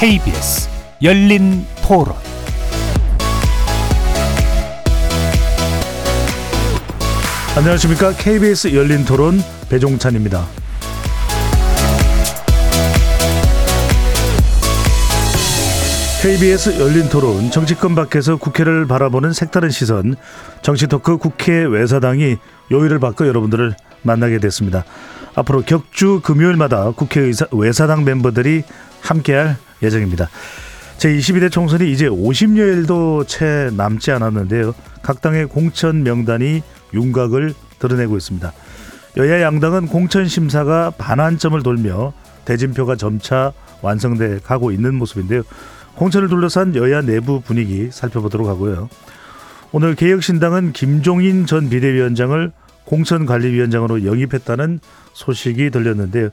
KBS 열린 토론 안녕하십니까. KBS 열린 토론 배종찬입니다. KBS 열린 토론 정치권 밖에서 국회를 바라보는 색다른 시선 정치 토크 국회 외사당이 요일을 바꿔 여러분들을 만나게 됐습니다. 앞으로 격주 금요일마다 국회 외사당 멤버들이 함께할 예정입니다. 제22대 총선이 이제 50여일도 채 남지 않았는데요. 각 당의 공천 명단이 윤곽을 드러내고 있습니다. 여야 양당은 공천 심사가 반환점을 돌며 대진표가 점차 완성돼 가고 있는 모습인데요. 공천을 둘러싼 여야 내부 분위기 살펴보도록 하고요. 오늘 개혁신당은 김종인 전 비대위원장을 공천관리위원장으로 영입했다는 소식이 들렸는데요.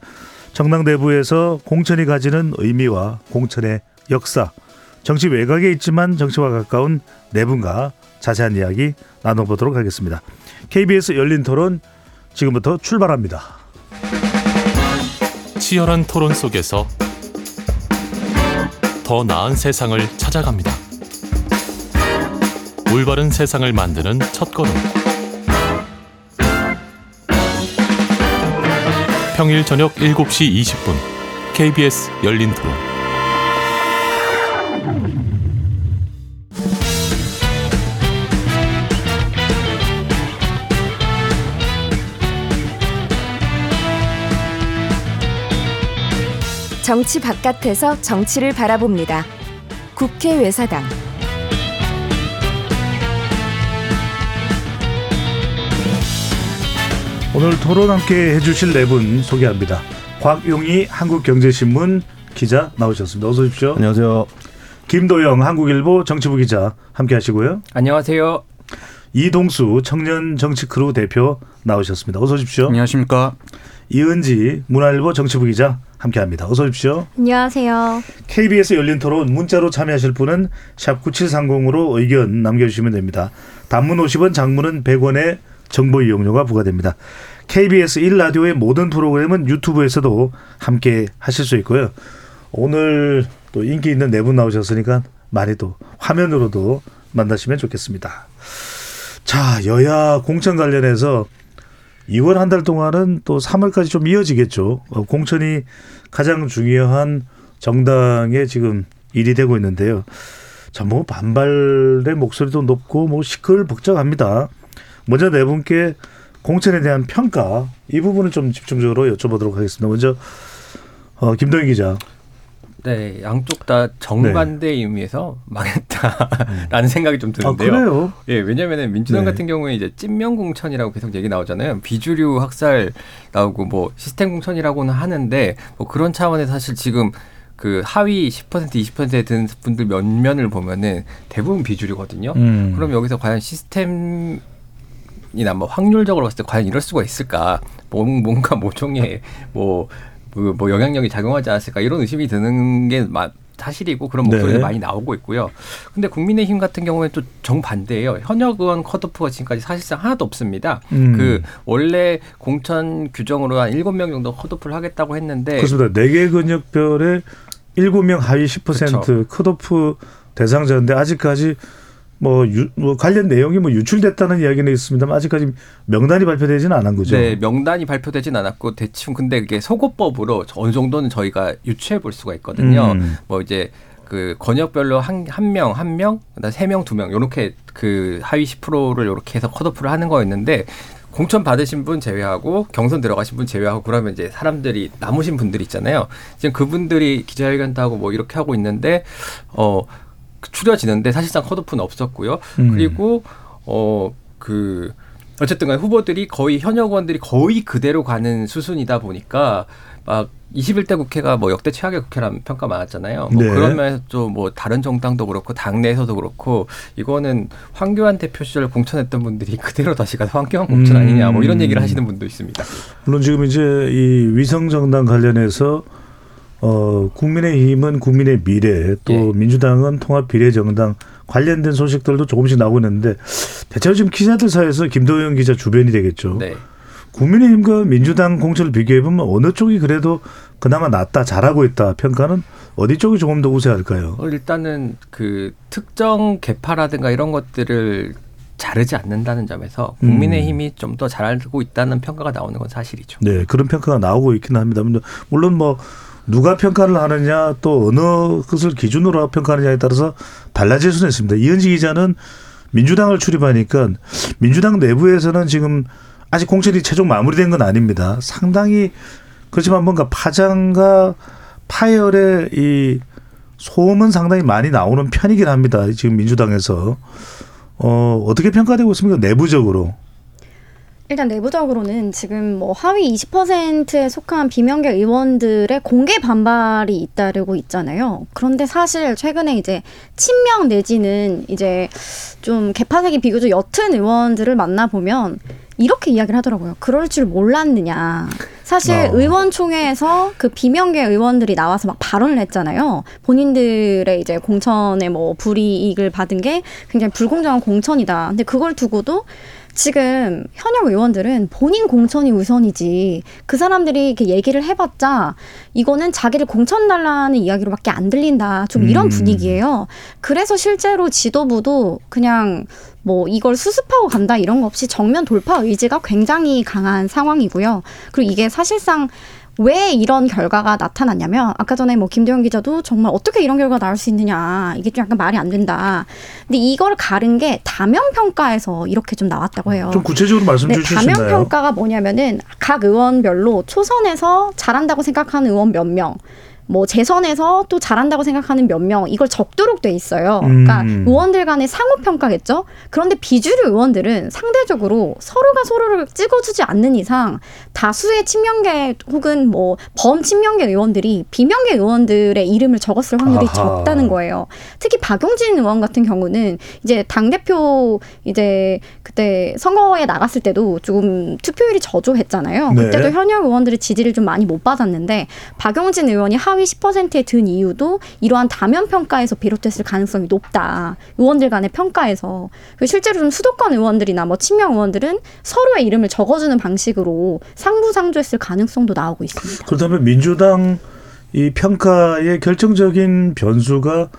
정당 내부에서 공천이 가지는 의미와 공천의 역사, 정치 외곽에 있지만 정치와 가까운 네 분과 자세한 이야기 나눠보도록 하겠습니다. KBS 열린 토론 지금부터 출발합니다. 치열한 토론 속에서 더 나은 세상을 찾아갑니다. 올바른 세상을 만드는 첫 걸음. 평일 저녁 7시 20분 KBS 열린 토론. 정치 바깥에서 정치를 바라봅니다. 국회 외사당 오늘 토론 함께 해주실 네 분 소개합니다. 곽용희 한국경제신문 기자 나오셨습니다. 어서 오십시오. 안녕하세요. 김도영 한국일보 정치부 기자 함께 하시고요. 안녕하세요. 이동수 청년 정치 크루 대표 나오셨습니다. 어서 오십시오. 안녕하십니까. 이은지 문화일보 정치부 기자 함께합니다. 어서 오십시오. 안녕하세요. KBS 열린 토론 문자로 참여하실 분은 샵 9730으로 의견 남겨주시면 됩니다. 단문 50원 장문은 100원의 정보 이용료가 부과됩니다. KBS 1라디오의 모든 프로그램은 유튜브에서도 함께 하실 수 있고요. 오늘 또 인기 있는 네 분 나오셨으니까 많이 또 화면으로도 만나시면 좋겠습니다. 자, 여야 공천 관련해서 2월 한 달 동안은 또 3월까지 좀 이어지겠죠. 어, 공천이 가장 중요한 정당에 지금 일이 되고 있는데요. 자, 뭐 반발의 목소리도 높고 뭐 시끌벅적합니다. 먼저 네 분께 공천에 대한 평가 이 부분을 좀 집중적으로 여쭤보도록 하겠습니다. 먼저 어, 김동희 기자. 네, 양쪽 다 정반대 네. 의미에서 망했다라는 음. 생각이 좀 드는데요. 아, 그래요? 예, 왜냐면은 민주당 네. 같은 경우에 이제 찐명 공천이라고 계속 얘기 나오잖아요. 비주류 학살 나오고 뭐 시스템 공천이라고는 하는데 뭐 그런 차원에서 사실 지금 그 하위 10% 20%에 든 분들 면면을 보면은 대부분 비주류거든요. 음. 그럼 여기서 과연 시스템 이나 뭐 확률적으로 봤을 때 과연 이럴 수가 있을까? 뭔가 모종의 뭐, 그뭐 영향력이 작용하지 않았을까 이런 의심이 드는 게 사실이고 그런 목소리도 네. 많이 나오고 있고요. 근데 국민의힘 같은 경우에는 또 정반대예요. 현역 의원 컷오프가 지금까지 사실상 하나도 없습니다. 음. 그 원래 공천 규정으로 한 일곱 명 정도 컷오프를 하겠다고 했는데 그렇습니다. 네 개 근역별에 일곱 명 하위 10% 그렇죠. 컷오프 대상자인데 아직까지 뭐, 유, 뭐 관련 내용이 뭐 유출됐다는 이야기는 있습니다만 아직까지 명단이 발표되지는 않은 거죠. 네, 명단이 발표되진 않았고 대충 근데 그게 소고법으로 어느 정도는 저희가 유추해 볼 수가 있거든요. 음. 뭐 이제 그 권역별로 한한명 한 명, 그다음 세 명, 두 명 요렇게 그 하위 10%를 요렇게 해서 컷오프를 하는 거였는데 공천 받으신 분 제외하고 경선 들어가신 분 제외하고 그러면 이제 사람들이 남으신 분들 있잖아요. 지금 그분들이 기자회견도 하고 뭐 이렇게 하고 있는데 어 추려지는데 사실상 컷오프는 없었고요. 음. 그리고 어 그 어쨌든 간에 후보들이 거의 현역 의원들이 거의 그대로 가는 수순이다 보니까 막 21대 국회가 뭐 역대 최악의 국회라는 평가 많았잖아요. 뭐 네. 그런 면에서 좀 뭐 다른 정당도 그렇고 당내에서도 그렇고 이거는 황교안 대표 시절 공천했던 분들이 그대로 다시 가서 황교안 공천 음. 아니냐 뭐 이런 얘기를 하시는 분도 있습니다. 물론 지금 이제 이 위성 정당 관련해서 어, 국민의힘은 국민의 미래, 또 예. 민주당은 통합 비례정당 관련된 소식들도 조금씩 나오고 있는데 대체로 지금 기자들 사이에서 김도영 기자 주변이 되겠죠. 네. 국민의힘과 민주당 공천을 비교해 보면 어느 쪽이 그래도 그나마 낫다, 잘하고 있다 평가는 어디 쪽이 조금 더 우세할까요? 어, 일단은 그 특정 개파라든가 이런 것들을 자르지 않는다는 점에서 국민의힘이 좀더잘 알고 있다는 평가가 나오는 건 사실이죠. 네, 그런 평가가 나오고 있기는 합니다. 물론 뭐 누가 평가를 하느냐 또 어느 것을 기준으로 평가하느냐에 따라서 달라질 수는 있습니다. 이현지 기자는 민주당을 출입하니까 민주당 내부에서는 지금 아직 공천이 최종 마무리된 건 아닙니다. 상당히 그렇지만 뭔가 파장과 파열의 이 소음은 상당히 많이 나오는 편이긴 합니다. 지금 민주당에서 어 어떻게 평가되고 있습니까? 내부적으로. 일단 내부적으로는 지금 뭐 하위 20%에 속한 비명계 의원들의 공개 반발이 잇따르고 있잖아요. 그런데 사실 최근에 이제 친명 내지는 이제 좀 개파색이 비교적 옅은 의원들을 만나 보면 이렇게 이야기를 하더라고요. 그럴 줄 몰랐느냐. 사실 어. 의원총회에서 그 비명계 의원들이 나와서 막 발언을 했잖아요. 본인들의 이제 공천에 뭐 불이익을 받은 게 굉장히 불공정한 공천이다. 근데 그걸 두고도 지금 현역 의원들은 본인 공천이 우선이지 그 사람들이 이렇게 얘기를 해봤자 이거는 자기를 공천 달라는 이야기로밖에 안 들린다 좀 이런 음. 분위기예요. 그래서 실제로 지도부도 그냥 뭐 이걸 수습하고 간다 이런 거 없이 정면 돌파 의지가 굉장히 강한 상황이고요. 그리고 이게 사실상 왜 이런 결과가 나타났냐면 아까 전에 뭐 김도영 기자도 정말 어떻게 이런 결과가 나올 수 있느냐 이게 좀 약간 말이 안 된다. 근데 이걸 가른 게 다면 평가에서 이렇게 좀 나왔다고 해요. 좀 구체적으로 말씀 네, 주실 수 다면 있나요? 평가가 뭐냐면은 각 의원별로 초선에서 잘한다고 생각하는 의원 몇 명, 뭐 재선에서 또 잘한다고 생각하는 몇 명 이걸 적도록 돼 있어요. 그러니까 음. 의원들 간의 상호 평가겠죠. 그런데 비주류 의원들은 상대적으로 서로가 서로를 찍어주지 않는 이상 다수의 친명계 혹은 뭐 범친명계 의원들이 비명계 의원들의 이름을 적었을 확률이 아하. 적다는 거예요. 특히 박용진 의원 같은 경우는 이제 당 대표 이제 그때 선거에 나갔을 때도 조금 투표율이 저조했잖아요. 네. 그때도 현역 의원들의 지지를 좀 많이 못 받았는데 박용진 의원이 하위 10%에 든 이유도 이러한 다면 평가에서 비롯됐을 가능성이 높다. 의원들 간의 평가에서 그리고 실제로 좀 수도권 의원들이나 뭐 친명 의원들은 서로의 이름을 적어주는 방식으로 상부상조했을 가능성도 나오고 있습니다. 그렇다면 민주당 이 평가의 결정적인 변수가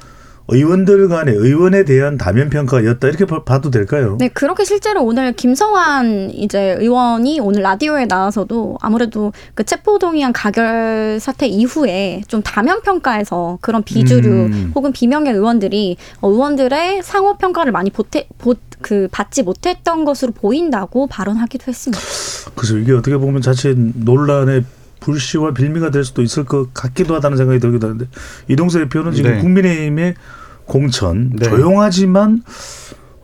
의원들 간의 의원에 대한 다면 평가였다 이렇게 봐- 봐도 될까요? 네, 그렇게 실제로 오늘 김성환 이제 의원이 오늘 라디오에 나와서도 아무래도 그 체포동의안 가결 사태 이후에 좀 다면 평가에서 그런 비주류 음. 혹은 비명의 의원들이 어, 의원들의 상호 평가를 많이 보태, 보, 그 받지 못했던 것으로 보인다고 발언하기도 했습니다. 그래서 이게 어떻게 보면 자칫 논란의 불씨와 빌미가 될 수도 있을 것 같기도 하다는 생각이 들기도 하는데 이동수 대표는 지금 네. 국민의힘의 공천 네. 조용하지만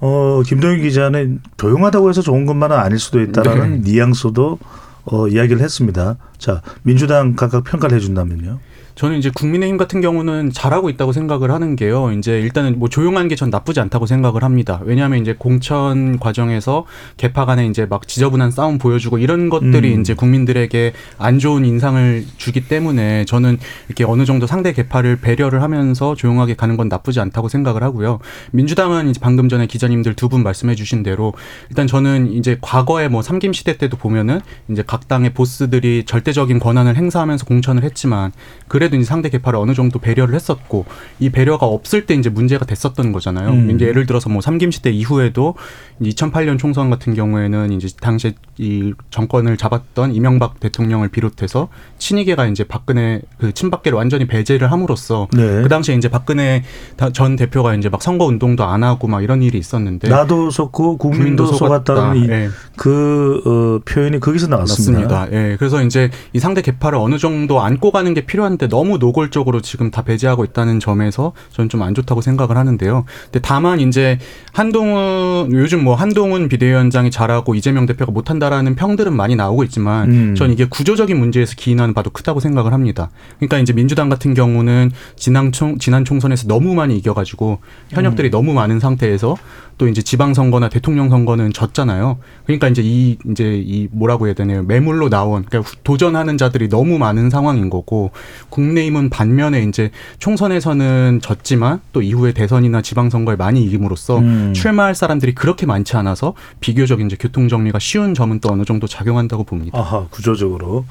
어 김동윤 기자는 조용하다고 해서 좋은 것만은 아닐 수도 있다라는 뉘앙스도 어 이야기를 했습니다. 자 민주당 각각 평가를 해준다면요. 저는 이제 국민의힘 같은 경우는 잘하고 있다고 생각을 하는 게요. 이제 일단은 뭐 조용한 게 전 나쁘지 않다고 생각을 합니다. 왜냐하면 이제 공천 과정에서 개파 간에 이제 막 지저분한 싸움 보여주고 이런 것들이 음. 이제 국민들에게 안 좋은 인상을 주기 때문에 저는 이렇게 어느 정도 상대 개파를 배려를 하면서 조용하게 가는 건 나쁘지 않다고 생각을 하고요. 민주당은 이제 방금 전에 기자님들 두 분 말씀해 주신 대로 일단 저는 이제 과거에 뭐 삼김 시대 때도 보면은 이제 각 당의 보스들이 절대적인 권한을 행사하면서 공천을 했지만 그래 도 이제 상대 개파를 어느 정도 배려를 했었고 이 배려가 없을 때 이제 문제가 됐었던 거잖아요. 음. 이제 예를 들어서 뭐 삼김 시대 이후에도 2008년 총선 같은 경우에는 이제 당시에 이 정권을 잡았던 이명박 대통령을 비롯해서 친이계가 이제 박근혜 그 친박계를 완전히 배제를 함으로써 네. 그 당시에 이제 박근혜 다- 전 대표가 이제 막 선거 운동도 안 하고 막 이런 일이 있었는데 나도 속고 국민도 속았다는 예. 이그 어, 표현이 거기서 나왔습니다. 맞습니다. 예. 그래서 이제 이 상대 개파를 어느 정도 안고 가는 게 필요한데 너무 노골적으로 지금 다 배제하고 있다는 점에서 저는 좀 안 좋다고 생각을 하는데요. 근데 다만 이제 한동훈 요즘 뭐 한동훈 비대위원장이 잘하고 이재명 대표가 못한다라는 평들은 많이 나오고 있지만 음. 전 이게 구조적인 문제에서 기인하는 바도 크다고 생각을 합니다. 그러니까 이제 민주당 같은 경우는 지난 총 지난 총선에서 너무 많이 이겨가지고 현역들이 너무 많은 상태에서 또 이제 지방선거나 대통령 선거는 졌잖아요. 그러니까 이제 이 이제 이 뭐라고 해야 되나요? 매물로 나온 그러니까 후- 도전하는 자들이 너무 많은 상황인 거고 국내임은 반면에 이제 총선에서는 졌지만 또 이후에 대선이나 지방선거에 많이 이김으로써 음. 출마할 사람들이 그렇게 많지 않아서 비교적 이제 교통 정리가 쉬운 점은 또 어느 정도 작용한다고 봅니다. 아하 구조적으로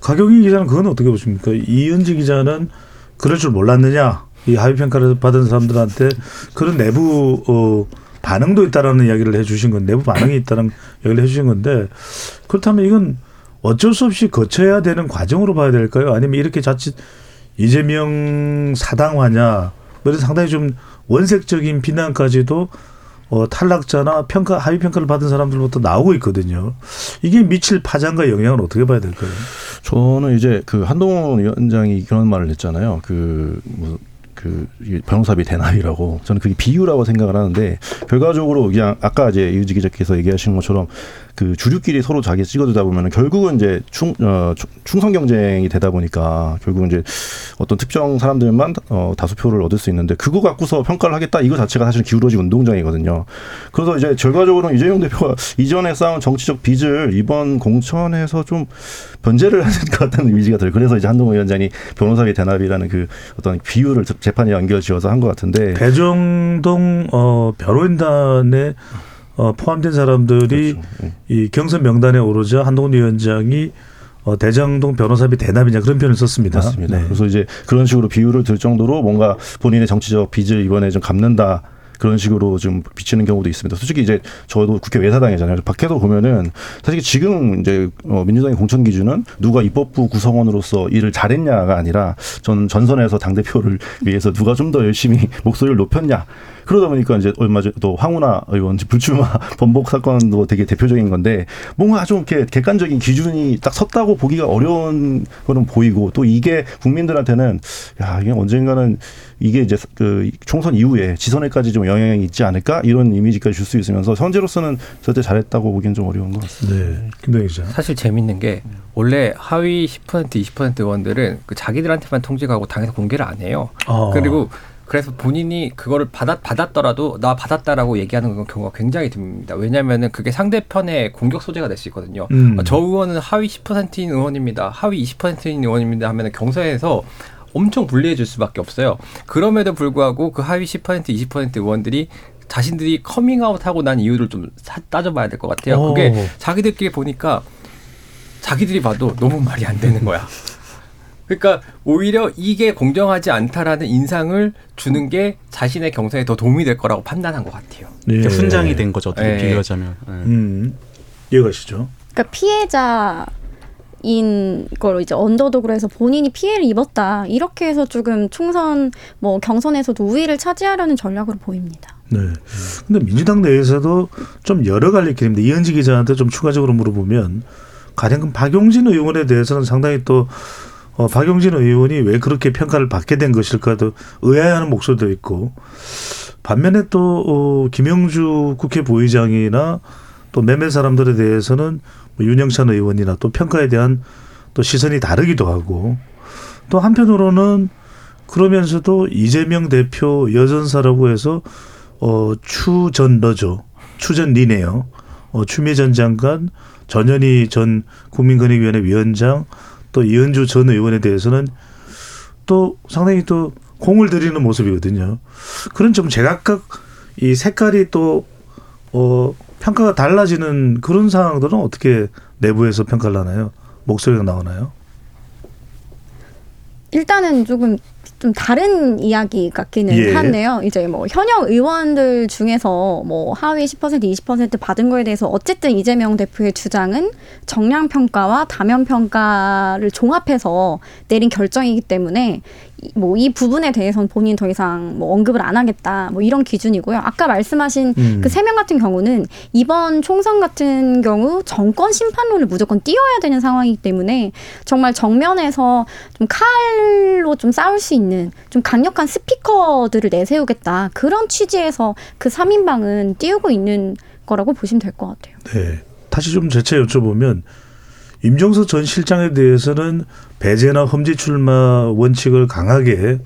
가경희 기자는 그건 어떻게 보십니까? 이은지 기자는 그럴 줄 몰랐느냐 이 하위 평가를 받은 사람들한테 그런 내부 어, 반응도 있다라는 이야기를 해주신 건 내부 반응이 있다는 이야기를 해주신 건데 그렇다면 이건 어쩔 수 없이 거쳐야 되는 과정으로 봐야 될까요? 아니면 이렇게 자칫 이재명 사당화냐 뭐 이런 상당히 좀 원색적인 비난까지도 어, 탈락자나 평가 하위 평가를 받은 사람들부터 나오고 있거든요. 이게 미칠 파장과 영향을 어떻게 봐야 될까요? 저는 이제 그 한동훈 위원장이 그런 말을 했잖아요. 그, 뭐, 그 변호사비 대납이라고 저는 그게 비유라고 생각을 하는데 결과적으로 그냥 아까 이제 이우지 기자께서 얘기하신 것처럼 그 주류끼리 서로 자기 찍어주다 보면은 결국은 이제 충, 어, 충- 충성 경쟁이 되다 보니까 결국은 이제 어떤 특정 사람들만 어, 다수표를 얻을 수 있는데 그거 갖고서 평가를 하겠다 이거 자체가 사실 기울어진 운동장이거든요. 그래서 이제 결과적으로는 이재용 대표가 이전에 쌓은 정치적 빚을 이번 공천에서 좀 변제를 하는 것 같다는 이미지가 들어요. 그래서 이제 한동훈 위원장이 변호사비 대납이라는 그 어떤 비유를 재판에 연결 지어서 한 것 같은데 배정동 어, 변호인단에 어, 포함된 사람들이 그렇죠. 예. 이 경선 명단에 오르자 한동훈 위원장이 어, 대장동 변호사비 대납이냐 그런 표현을 썼습니다. 맞습니다. 네. 그래서 이제 그런 식으로 비유를 들 정도로 뭔가 본인의 정치적 빚을 이번에 좀 갚는다. 그런 식으로 좀 비치는 경우도 있습니다. 솔직히 이제 저도 국회 외사당이잖아요. 밖에서 보면은 사실 지금 이제 어, 민주당의 공천 기준은 누가 입법부 구성원으로서 일을 잘했냐가 아니라 저는 전선에서 당 대표를 위해서 누가 좀 더 열심히 목소리를 높였냐. 그러다 보니까 이제 얼마 전 또 황운하 의원 불출마 번복 사건도 되게 대표적인 건데 뭔가 좀 이렇게 객관적인 기준이 딱 섰다고 보기가 어려운 거는 보이고 또 이게 국민들한테는 야 이게 언젠가는 이게 이제 그 총선 이후에 지선에까지 좀 영향이 있지 않을까 이런 이미지까지 줄 수 있으면서 현재로서는 절대 잘했다고 보기엔 좀 어려운 것 같습니다. 네. 김동희 기자. 사실 재밌는 게 원래 하위 10% 20% 의원들은 그 자기들한테만 통지하고 당에서 공개를 안 해요. 어. 그리고 그래서 본인이 그거를 받았 받았더라도 나 받았다라고 얘기하는 경우가 굉장히 듭니다. 왜냐하면은 그게 상대편의 공격 소재가 될 수 있거든요. 음. 저 의원은 하위 10%인 의원입니다. 하위 20%인 의원입니다. 하면은 경선에서 엄청 불리해 줄 수밖에 없어요. 그럼에도 불구하고 그 하위 10% 20% 의원들이 자신들이 커밍아웃하고 난 이유를 좀 사- 따져봐야 될 것 같아요. 그게 오. 자기들끼리 보니까 자기들이 봐도 너무 말이 안 되는 거야. 그러니까 오히려 이게 공정하지 않다라는 인상을 주는 게 자신의 경선에 더 도움이 될 거라고 판단한 것 같아요. 네. 이렇게 훈장이 된 거죠. 어떻게 예. 비교하자면. 예. 음. 이해가시죠? 그러니까 피해자 인걸 이제 언더독으로 해서 본인이 피해를 입었다 이렇게 해서 조금 총선 뭐 경선에서도 우위를 차지하려는 전략으로 보입니다. 네. 근데 민주당 내에서도 좀 여러 갈래 길입니다. 이현지 기자한테 좀 추가적으로 물어보면 가령 그 박용진 의원에 대해서는 상당히 또 어, 박용진 의원이 왜 그렇게 평가를 받게 된 것일까도 의아해하는 목소리도 있고 반면에 또 어, 김영주 국회 부의장이나 또 몇몇 사람들에 대해서는 뭐 윤영찬 의원이나 또 평가에 대한 또 시선이 다르기도 하고 또 한편으로는 그러면서도 이재명 대표 여전사라고 해서 어, 추전러죠. 추전리네요. 어, 추미애 전 장관, 전현희 전 국민권익위원회 위원장, 또 이현주 전 의원에 대해서는 또 상당히 또 공을 들이는 모습이거든요. 그런 좀 제각각 이 색깔이 또 어, 평가가 달라지는 그런 상황들은 어떻게 내부에서 평가를 하나요? 목소리가 나오나요? 일단은 조금 좀 다른 이야기 같기는 예. 한데요. 이제 뭐 현역 의원들 중에서 뭐 하위 10% 20% 받은 거에 대해서 어쨌든 이재명 대표의 주장은 정량 평가와 다면 평가를 종합해서 내린 결정이기 때문에 뭐 이 부분에 대해서는 본인 더 이상 뭐 언급을 안 하겠다 뭐 이런 기준이고요. 아까 말씀하신 음. 그세 명 같은 경우는 이번 총선 같은 경우 정권 심판론을 무조건 띄워야 되는 상황이기 때문에 정말 정면에서 좀 칼로 좀 싸울 수 있는 좀 강력한 스피커들을 내세우겠다 그런 취지에서 그 3인방은 띄우고 있는 거라고 보시면 될 것 같아요. 네. 다시 좀 재차 여쭤보면 임종석 전 실장에 대해서는 배제나 험지 출마 원칙을 강하게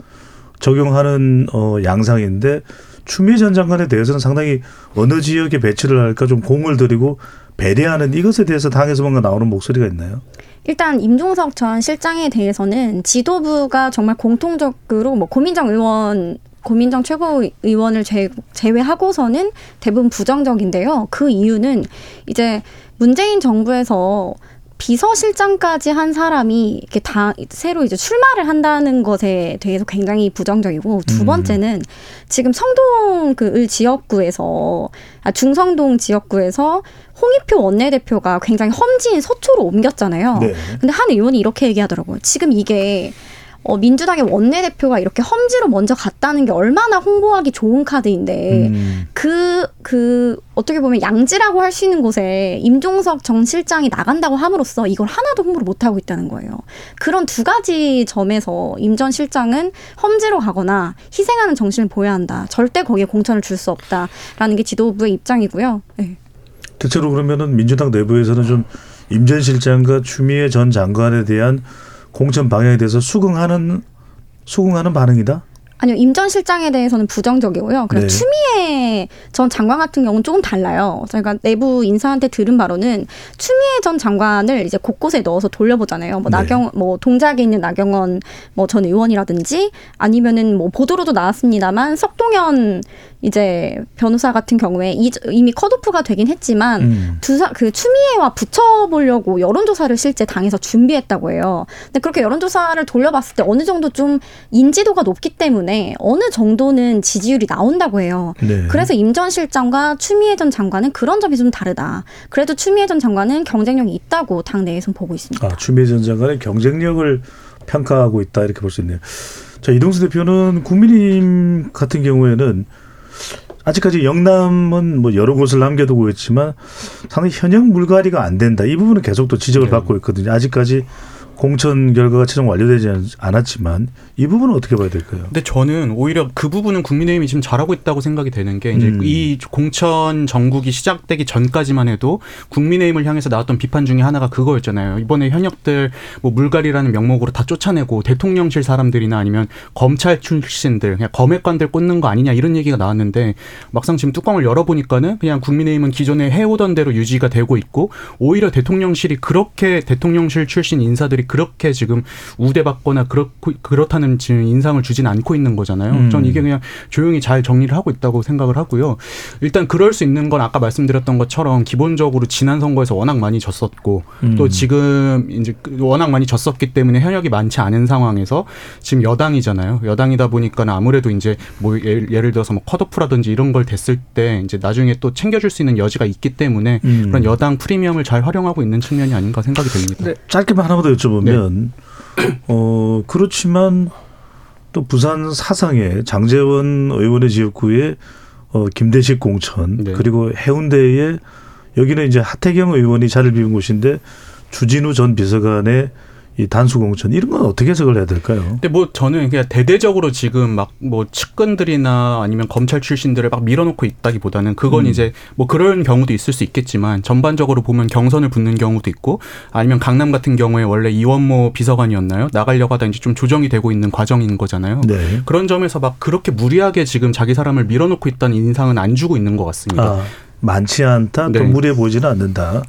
적용하는 어, 양상인데 추미애 전 장관에 대해서는 상당히 어느 지역에 배치를 할까 좀 공을 들이고 배려하는 이것에 대해서 당에서 뭔가 나오는 목소리가 있나요? 일단 임종석 전 실장에 대해서는 지도부가 정말 공통적으로 뭐 고민정 의원 고민정 최고의원을 제, 제외하고서는 대부분 부정적인데요. 그 이유는 이제 문재인 정부에서 비서실장까지 한 사람이 이렇게 다 새로 이제 출마를 한다는 것에 대해서 굉장히 부정적이고 두 음. 번째는 지금 성동 그 지역구에서 아 중성동 지역구에서 홍익표 원내대표가 굉장히 험지인 서초로 옮겼잖아요. 네. 근데 한 의원이 이렇게 얘기하더라고요. 지금 이게 어, 민주당의 원내대표가 이렇게 험지로 먼저 갔다는 게 얼마나 홍보하기 좋은 카드인데 음. 그, 그, 어떻게 보면 양지라고 할 수 있는 곳에 임종석 전 실장이 나간다고 함으로써 이걸 하나도 홍보를 못 하고 있다는 거예요. 그런 두 가지 점에서 임 전 실장은 험지로 가거나 희생하는 정신을 보여야 한다. 절대 거기에 공천을 줄 수 없다라는 게 지도부의 입장이고요. 네. 대체로 그러면은 민주당 내부에서는 좀 임전 실장과 추미애 전 장관에 대한 공천 방향에 대해서 수긍하는 수긍하는 반응이다. 아니요, 임 전 실장에 대해서는 부정적이고요. 그래서 네. 추미애 전 장관 같은 경우는 조금 달라요. 저희가 내부 인사한테 들은 바로는 추미애 전 장관을 이제 곳곳에 넣어서 돌려보잖아요. 뭐 네. 나경, 뭐 동작에 있는 나경원 뭐 전 의원이라든지 아니면은 뭐 보도로도 나왔습니다만 석동현 이제 변호사 같은 경우에 이- 이미 컷오프가 되긴 했지만 음. 두사 그 추미애와 붙여보려고 여론조사를 실제 당에서 준비했다고 해요. 근데 그렇게 여론조사를 돌려봤을 때 어느 정도 좀 인지도가 높기 때문에 어느 정도는 지지율이 나온다고 해요. 네. 그래서 임 전 실장과 추미애 전 장관은 그런 점이 좀 다르다. 그래도 추미애 전 장관은 경쟁력이 있다고 당 내에서는 보고 있습니다. 아, 추미애 전 장관의 경쟁력을 평가하고 있다 이렇게 볼 수 있네요. 자 이동수 대표는 국민의힘 같은 경우에는 아직까지 영남은 뭐 여러 곳을 남겨두고 있지만 상당히 현역 물갈이가 안 된다. 이 부분은 계속 또 지적을 네. 받고 있거든요. 아직까지 공천 결과가 최종 완료되지 않- 않았지만 이 부분은 어떻게 봐야 될까요? 근데 저는 오히려 그 부분은 국민의힘이 지금 잘하고 있다고 생각이 되는 게 이제 음. 이 공천 정국이 시작되기 전까지만 해도 국민의힘을 향해서 나왔던 비판 중에 하나가 그거였잖아요. 이번에 현역들 뭐 물갈이라는 명목으로 다 쫓아내고 대통령실 사람들이나 아니면 검찰 출신들 그냥 검핵관들 꽂는 거 아니냐 이런 얘기가 나왔는데 막상 지금 뚜껑을 열어보니까는 그냥 국민의힘은 기존에 해오던 대로 유지가 되고 있고 오히려 대통령실이 그렇게 대통령실 출신 인사들이 그렇게 지금 우대받거나 그렇고 그렇다는 지금 인상을 주진 않고 있는 거잖아요. 음. 전 이게 그냥 조용히 잘 정리를 하고 있다고 생각을 하고요. 일단 그럴 수 있는 건 아까 말씀드렸던 것처럼 기본적으로 지난 선거에서 워낙 많이 졌었고 음. 또 지금 이제 그 워낙 많이 졌었기 때문에 현역이 많지 않은 상황에서 지금 여당이잖아요. 여당이다 보니까 아무래도 이제 뭐 예를, 예를 들어서 뭐 컷오프라든지 이런 걸 됐을 때 이제 나중에 또 챙겨줄 수 있는 여지가 있기 때문에 음. 그런 여당 프리미엄을 잘 활용하고 있는 측면이 아닌가 생각이 됩니다. 네. 짧게만 하나만 더 여쭤 보면 네. 어 그렇지만 또 부산 사상의 장재원 의원의 지역구에 어 김대식 공천 네. 그리고 해운대에 여기는 이제 하태경 의원이 자리를 비운 곳인데 주진우 전 비서관의 이 단수 공천 이런 건 어떻게 해석을 해야 될까요? 근데 뭐 저는 그냥 대대적으로 지금 막 뭐 측근들이나 아니면 검찰 출신들을 막 밀어놓고 있다기보다는 그건 음. 이제 뭐 그런 경우도 있을 수 있겠지만 전반적으로 보면 경선을 붙는 경우도 있고 아니면 강남 같은 경우에 원래 이원모 비서관이었나요? 나가려고 하다 이제 좀 조정이 되고 있는 과정인 거잖아요. 네. 그런 점에서 막 그렇게 무리하게 지금 자기 사람을 밀어놓고 있다는 인상은 안 주고 있는 것 같습니다. 아 많지 않다 또 네. 무리해 보지는 않는다.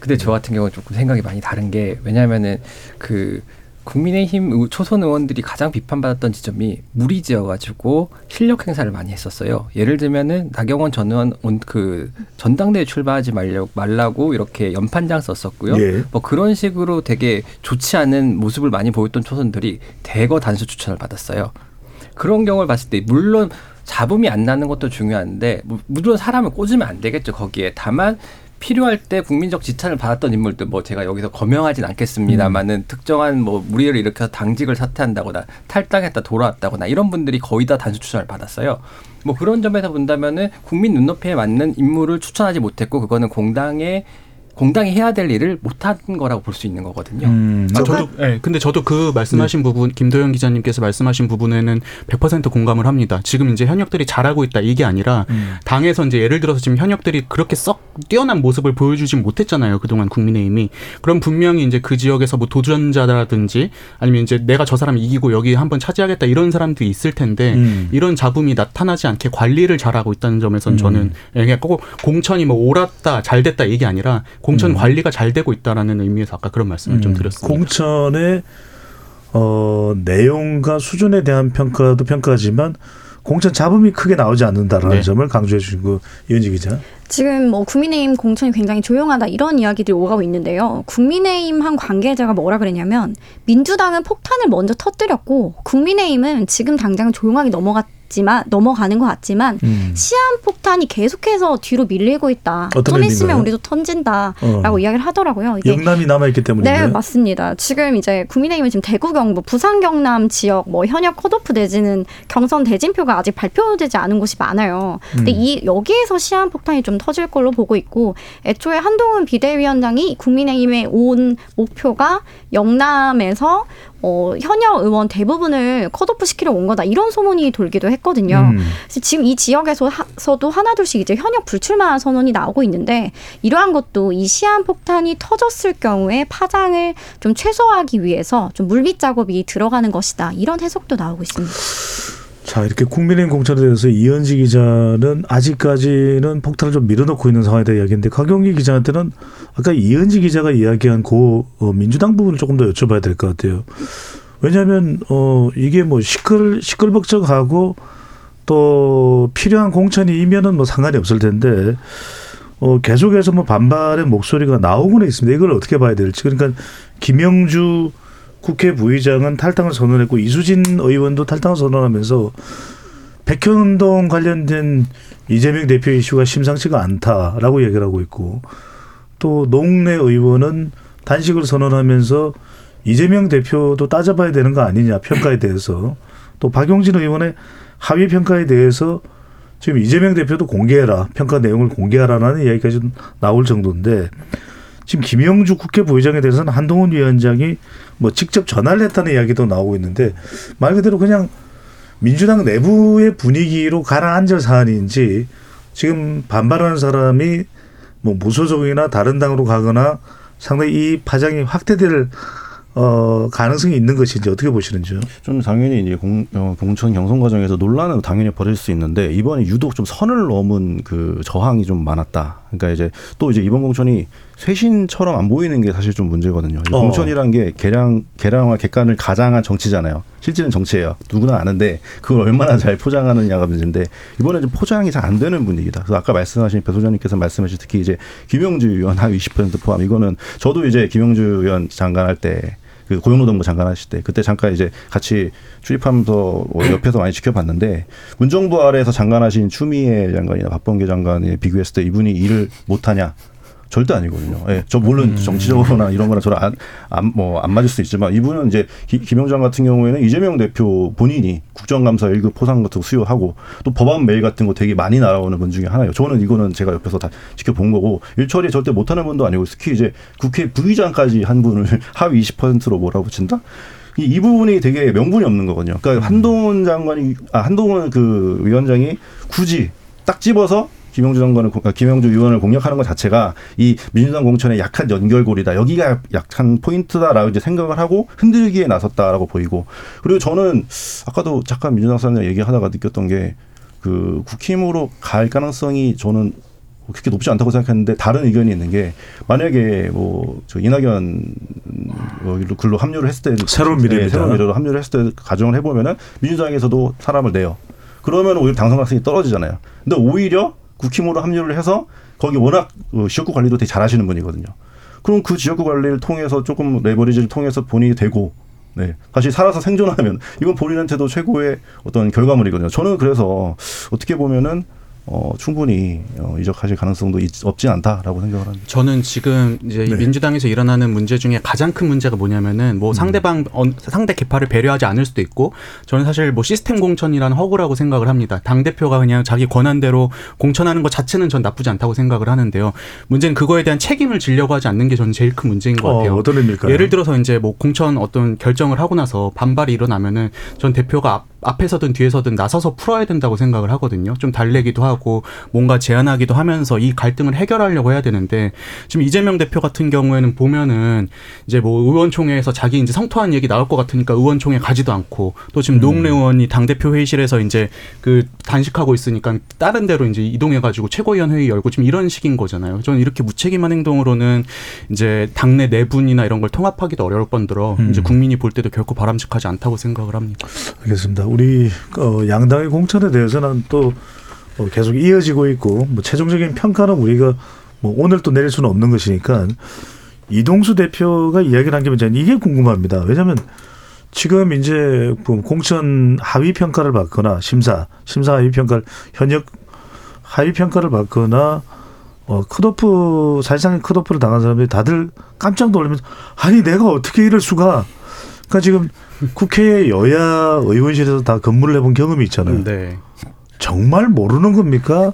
근데 저 같은 경우는 조금 생각이 많이 다른 게 왜냐하면은 그 국민의힘 의- 초선 의원들이 가장 비판받았던 지점이 무리지어가지고 실력 행사를 많이 했었어요. 예를 들면은 나경원 전 의원 온- 그 전당대회 출마하지 말려 말라고 이렇게 연판장 썼었고요. 예. 뭐 그런 식으로 되게 좋지 않은 모습을 많이 보였던 초선들이 대거 단수 추천을 받았어요. 그런 경우를 봤을 때 물론 잡음이 안 나는 것도 중요한데 무- 물론 사람을 꽂으면 안 되겠죠 거기에 다만 필요할 때 국민적 지탄을 받았던 인물들 뭐 제가 여기서 거명하진 않겠습니다만은 특정한 뭐 무리를 일으켜서 당직을 사퇴한다거나 탈당했다 돌아왔다거나 이런 분들이 거의 다 단수 추천을 받았어요. 뭐 그런 점에서 본다면은 국민 눈높이에 맞는 인물을 추천하지 못했고 그거는 공당의 공당이 해야 될 일을 못한 거라고 볼 수 있는 거거든요. 음, 아, 저도, 예, 근데 저도 그 말씀하신 부분, 김도영 기자님께서 말씀하신 부분에는 100% 공감을 합니다. 지금 이제 현역들이 잘하고 있다, 이게 아니라, 음. 당에서 이제 예를 들어서 지금 현역들이 그렇게 썩 뛰어난 모습을 보여주진 못했잖아요. 그동안 국민의힘이. 그럼 분명히 이제 그 지역에서 뭐 도전자라든지, 아니면 이제 내가 저 사람 이기고 여기 한번 차지하겠다 이런 사람들이 있을 텐데, 음. 이런 잡음이 나타나지 않게 관리를 잘하고 있다는 점에선 음. 저는, 예, 그냥 꼭 공천이 뭐 옳았다, 잘 됐다 이게 아니라, 공천 음. 관리가 잘 되고 있다라는 의미에서 아까 그런 말씀을 좀 음, 드렸습니다. 공천의 어, 내용과 수준에 대한 평가도 평가지만 공천 잡음이 크게 나오지 않는다라는 네. 점을 강조해 주신 그 이현지 기자. 지금 뭐 국민의힘 공천이 굉장히 조용하다 이런 이야기들이 오가고 있는데요. 국민의힘 한 관계자가 뭐라 그랬냐면 민주당은 폭탄을 먼저 터뜨렸고 국민의힘은 지금 당장 조용하게 넘어갔 지만 넘어가는 것 같지만 음. 시한 폭탄이 계속해서 뒤로 밀리고 있다. 좀? 있으면 우리도 던진다라고 어. 이야기를 하더라고요. 이게 영남이 남아 있기 때문인가요? 네, 맞습니다. 지금 이제 국민의힘은 지금 대구 경북, 부산 경남 지역 뭐 현역 컷오프 내지는 경선 대진표가 아직 발표되지 않은 곳이 많아요. 근데 음. 이 여기에서 시한 폭탄이 좀 터질 걸로 보고 있고 애초에 한동훈 비대위원장이 국민의힘에 온 목표가 영남에서 어, 현역 의원 대부분을 컷오프 시키러 온 거다 이런 소문이 돌기도 했거든요. 음. 그래서 지금 이 지역에서도 하나둘씩 이제 현역 불출마 선언이 나오고 있는데 이러한 것도 이 시한 폭탄이 터졌을 경우에 파장을 좀 최소화하기 위해서 좀 물밑 작업이 들어가는 것이다 이런 해석도 나오고 있습니다. 자 이렇게 국민의힘 공천에 대해서 이현지 기자는 아직까지는 폭탄을 좀 밀어넣고 있는 상황에 대한 이야기인데 강경기 기자한테는 아까 이현지 기자가 이야기한 그 어, 민주당 부분을 조금 더 여쭤봐야 될 것 같아요. 왜냐하면 어 이게 뭐 시끌 시끌벅적하고 또 필요한 공천이면은 뭐 상관이 없을 텐데 어 계속해서 뭐 반발의 목소리가 나오고는 있습니다. 이걸 어떻게 봐야 될지 그러니까 김영주 국회 부의장은 탈당을 선언했고 이수진 의원도 탈당을 선언하면서 백현동 관련된 이재명 대표 이슈가 심상치가 않다라고 얘기를 하고 있고 또 농내 의원은 단식을 선언하면서 이재명 대표도 따져봐야 되는 거 아니냐 평가에 대해서 또 박용진 의원의 하위 평가에 대해서 지금 이재명 대표도 공개해라 평가 내용을 공개하라는 이야기까지 나올 정도인데 지금 김영주 국회 부의장에 대해서는 한동훈 위원장이 뭐 직접 전화를 했다는 이야기도 나오고 있는데 말 그대로 그냥 민주당 내부의 분위기로 가라앉을 사안인지 지금 반발하는 사람이 뭐 무소속이나 다른 당으로 가거나 상당히 이 파장이 확대될 어, 가능성이 있는 것인지 어떻게 보시는지요? 좀 당연히 이제 공, 어, 공천 경선 과정에서 논란은 당연히 벌일 수 있는데 이번에 유독 좀 선을 넘은 그 저항이 좀 많았다. 그러니까 이제 또 이제 이번 공천이 쇄신처럼 안 보이는 게 사실 좀 문제거든요. 이 어. 공천이란 게 개량 개량화 객관을 가장한 정치잖아요. 실제는 정치예요. 누구나 아는데 그걸 얼마나 잘 포장하느냐가 문제인데 이번에 좀 포장이 잘 안 되는 분위기다. 그래서 아까 말씀하신 배 소장님께서 말씀하신 특히 이제 김영주 의원 하위 20% 포함 이거는 저도 이제 김영주 의원 장관 할때 그 고용노동부 장관 하실 때 그때 잠깐 이제 같이 출입하면서 뭐 옆에서 많이 지켜봤는데 문정부 아래에서 장관하신 추미애 장관이나 박범계 장관에 비교했을 때 이분이 일을 못하냐 절대 아니거든요. 예, 저 물론 정치적으로나 이런 거나 저랑 안뭐 안 맞을 수 있지만 이분은 이제 기- 김영장 같은 경우에는 이재명 대표 본인이 국정감사 1급 포상 같은 거 수여하고 또 법안 메일 같은 거 되게 많이 날아오는 분 중에 하나예요. 저는 이거는 제가 옆에서 다 지켜본 거고 일처리 절대 못하는 분도 아니고 특히 이제 국회 부의장까지 한 분을 하위 20%로 몰아붙인다? 이, 이 부분이 되게 명분이 없는 거거든요. 그러니까 한동훈 장관이 아 한동훈 그 위원장이 굳이 딱 집어서 김영주 공- 아, 김영주 의원을 공략하는 것 자체가 이 민주당 공천의 약한 연결고리다. 여기가 약한 포인트다라고 이제 생각을 하고 흔들기에 나섰다라고 보이고 그리고 저는 아까도 잠깐 민주당 사람들 얘기하다가 느꼈던 게 그 국힘으로 갈 가능성이 저는 그렇게 높지 않다고 생각했는데 다른 의견이 있는 게 만약에 뭐 저 이낙연 어, 글로 합류를 했을 때 새로운 미래입니다. 네, 새로운 미래로 합류를 했을 때 가정을 해보면은 민주당에서도 사람을 내요. 그러면 오히려 당선 가능성이 떨어지잖아요. 근데 오히려 국힘으로 합류를 해서 거기 워낙 어, 지역구 관리도 되게 잘하시는 분이거든요. 그럼 그 지역구 관리를 통해서 조금 레버리지를 통해서 본인이 되고 네. 다시 살아서 생존하면 이건 본인한테도 최고의 어떤 결과물이거든요. 저는 그래서 어떻게 보면은 어, 충분히 어, 이적하실 가능성도 있, 없진 않다라고 생각을 합니다. 저는 지금 이제 이 네. 민주당에서 일어나는 문제 중에 가장 큰 문제가 뭐냐면은 뭐 상대방 어, 상대 개파를 배려하지 않을 수도 있고 저는 사실 뭐 시스템 공천이라는 허구라고 생각을 합니다. 당 대표가 그냥 자기 권한대로 공천하는 것 자체는 전 나쁘지 않다고 생각을 하는데요. 문제는 그거에 대한 책임을 지려고 하지 않는 게 저는 제일 큰 문제인 것 같아요. 어, 어떤 의미일까요? 예를 들어서 이제 뭐 공천 어떤 결정을 하고 나서 반발이 일어나면은 전 대표가 앞, 앞에서든 뒤에서든 나서서 풀어야 된다고 생각을 하거든요. 좀 달래기도 하고 뭔가 제안하기도 하면서 이 갈등을 해결하려고 해야 되는데 지금 이재명 대표 같은 경우에는 보면은 이제 뭐 의원총회에서 자기 이제 성토한 얘기 나올 것 같으니까 의원총회 가지도 않고 또 지금 노웅래 의원이 당 대표 회의실에서 이제 그 단식하고 있으니까 다른 데로 이제 이동해가지고 최고위원 회의 열고 지금 이런 식인 거잖아요. 저는 이렇게 무책임한 행동으로는 이제 당내 내분이나 이런 걸 통합하기도 어려울 뿐더러 음. 이제 국민이 볼 때도 결코 바람직하지 않다고 생각을 합니다. 알겠습니다. 우리 어, 양당의 공천에 대해서는 또 어, 계속 이어지고 있고 뭐 최종적인 평가는 우리가 뭐 오늘 또 내릴 수는 없는 것이니까 이동수 대표가 이야기를 한게 저는 이게 궁금합니다. 왜냐하면 지금 이제 그 공천 하위 평가를 받거나 심사 심사 하위 평가를 현역 하위 평가를 받거나 어 컷오프 사실상 컷오프를 당한 사람들이 다들 깜짝 놀라면서 아니 내가 어떻게 이럴 수가 그러니까 지금 국회 여야 의원실에서 다 근무를 해본 경험이 있잖아요. 네. 정말 모르는 겁니까?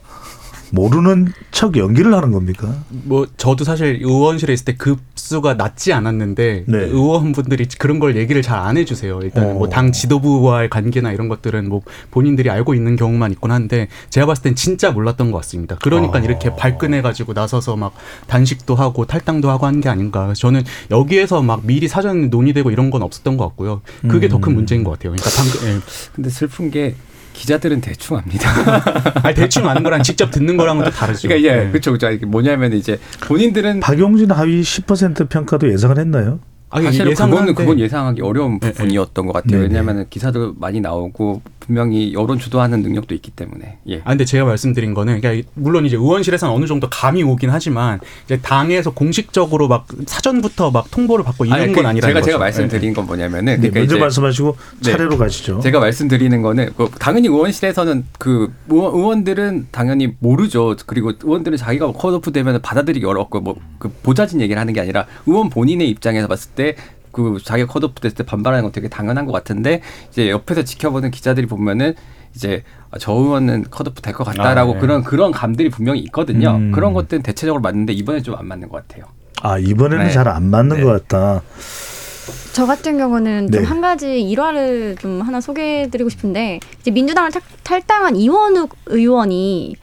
모르는 척 연기를 하는 겁니까? 뭐 저도 사실 의원실에 있을 때 급수가 낮지 않았는데 네. 의원분들이 그런 걸 얘기를 잘 안 해주세요. 일단 어. 뭐당 지도부와의 관계나 이런 것들은 뭐 본인들이 알고 있는 경우만 있곤 한데 제가 봤을 땐 진짜 몰랐던 것 같습니다. 그러니까 어. 이렇게 발끈해가지고 나서서 막 단식도 하고 탈당도 하고 한 게 아닌가. 저는 여기에서 막 미리 사전 논의되고 이런 건 없었던 것 같고요. 그게 더 음. 큰 문제인 것 같아요. 그러니까 방금 예. 근데 슬픈 게 기자들은 대충 압니다. 아니, 대충 아는 거랑 직접 듣는 거랑은 또 다르죠. 그러니까 이제 네. 그렇죠, 그렇죠. 이게 뭐냐면 이제 본인들은 박용진 하위 10% 평가도 예상을 했나요? 아니, 사실은 예상은 그거는 그건 예상하기 어려운 네, 네. 부분이었던 것 같아요. 네, 네. 왜냐하면 기사도 많이 나오고 분명히 여론 주도하는 능력도 있기 때문에. 예. 아 근데 제가 말씀드린 거는 그러니까 물론 이제 의원실에서는 어느 정도 감이 오긴 하지만 이제 당에서 공식적으로 막 사전부터 막 통보를 받고 이런 아니, 건그 아니라는 제가 거죠. 제가 말씀드린 건 뭐냐면은 네, 그러니까 먼저 이제 말씀하시고 네. 차례로 가시죠. 제가 말씀드리는 거는 그 당연히 의원실에서는 그 의원, 의원들은 당연히 모르죠. 그리고 의원들은 자기가 컷오프 되면 받아들이기 어렵고 뭐 그 보자진 얘기를 하는 게 아니라 의원 본인의 입장에서 봤을 때그 자기가 컷오프 됐을 때 반발하는 건 되게 당연한 것 같은데 이제 옆에서 지켜보는 기자들이 보면은 이제 아, 저 의원은 컷오프 될 것 같다라고 아, 네. 그런 그런 감들이 분명히 있거든요. 음. 그런 것들은 대체적으로 맞는데 이번에 좀 안 맞는 것 같아요. 아 이번에는 네. 잘안 맞는 네. 것 같다. 저 같은 경우는 좀 네. 한 가지 일화를 좀 하나 소개해드리고 싶은데 이제 민주당을 탈, 탈당한 이원욱 의원이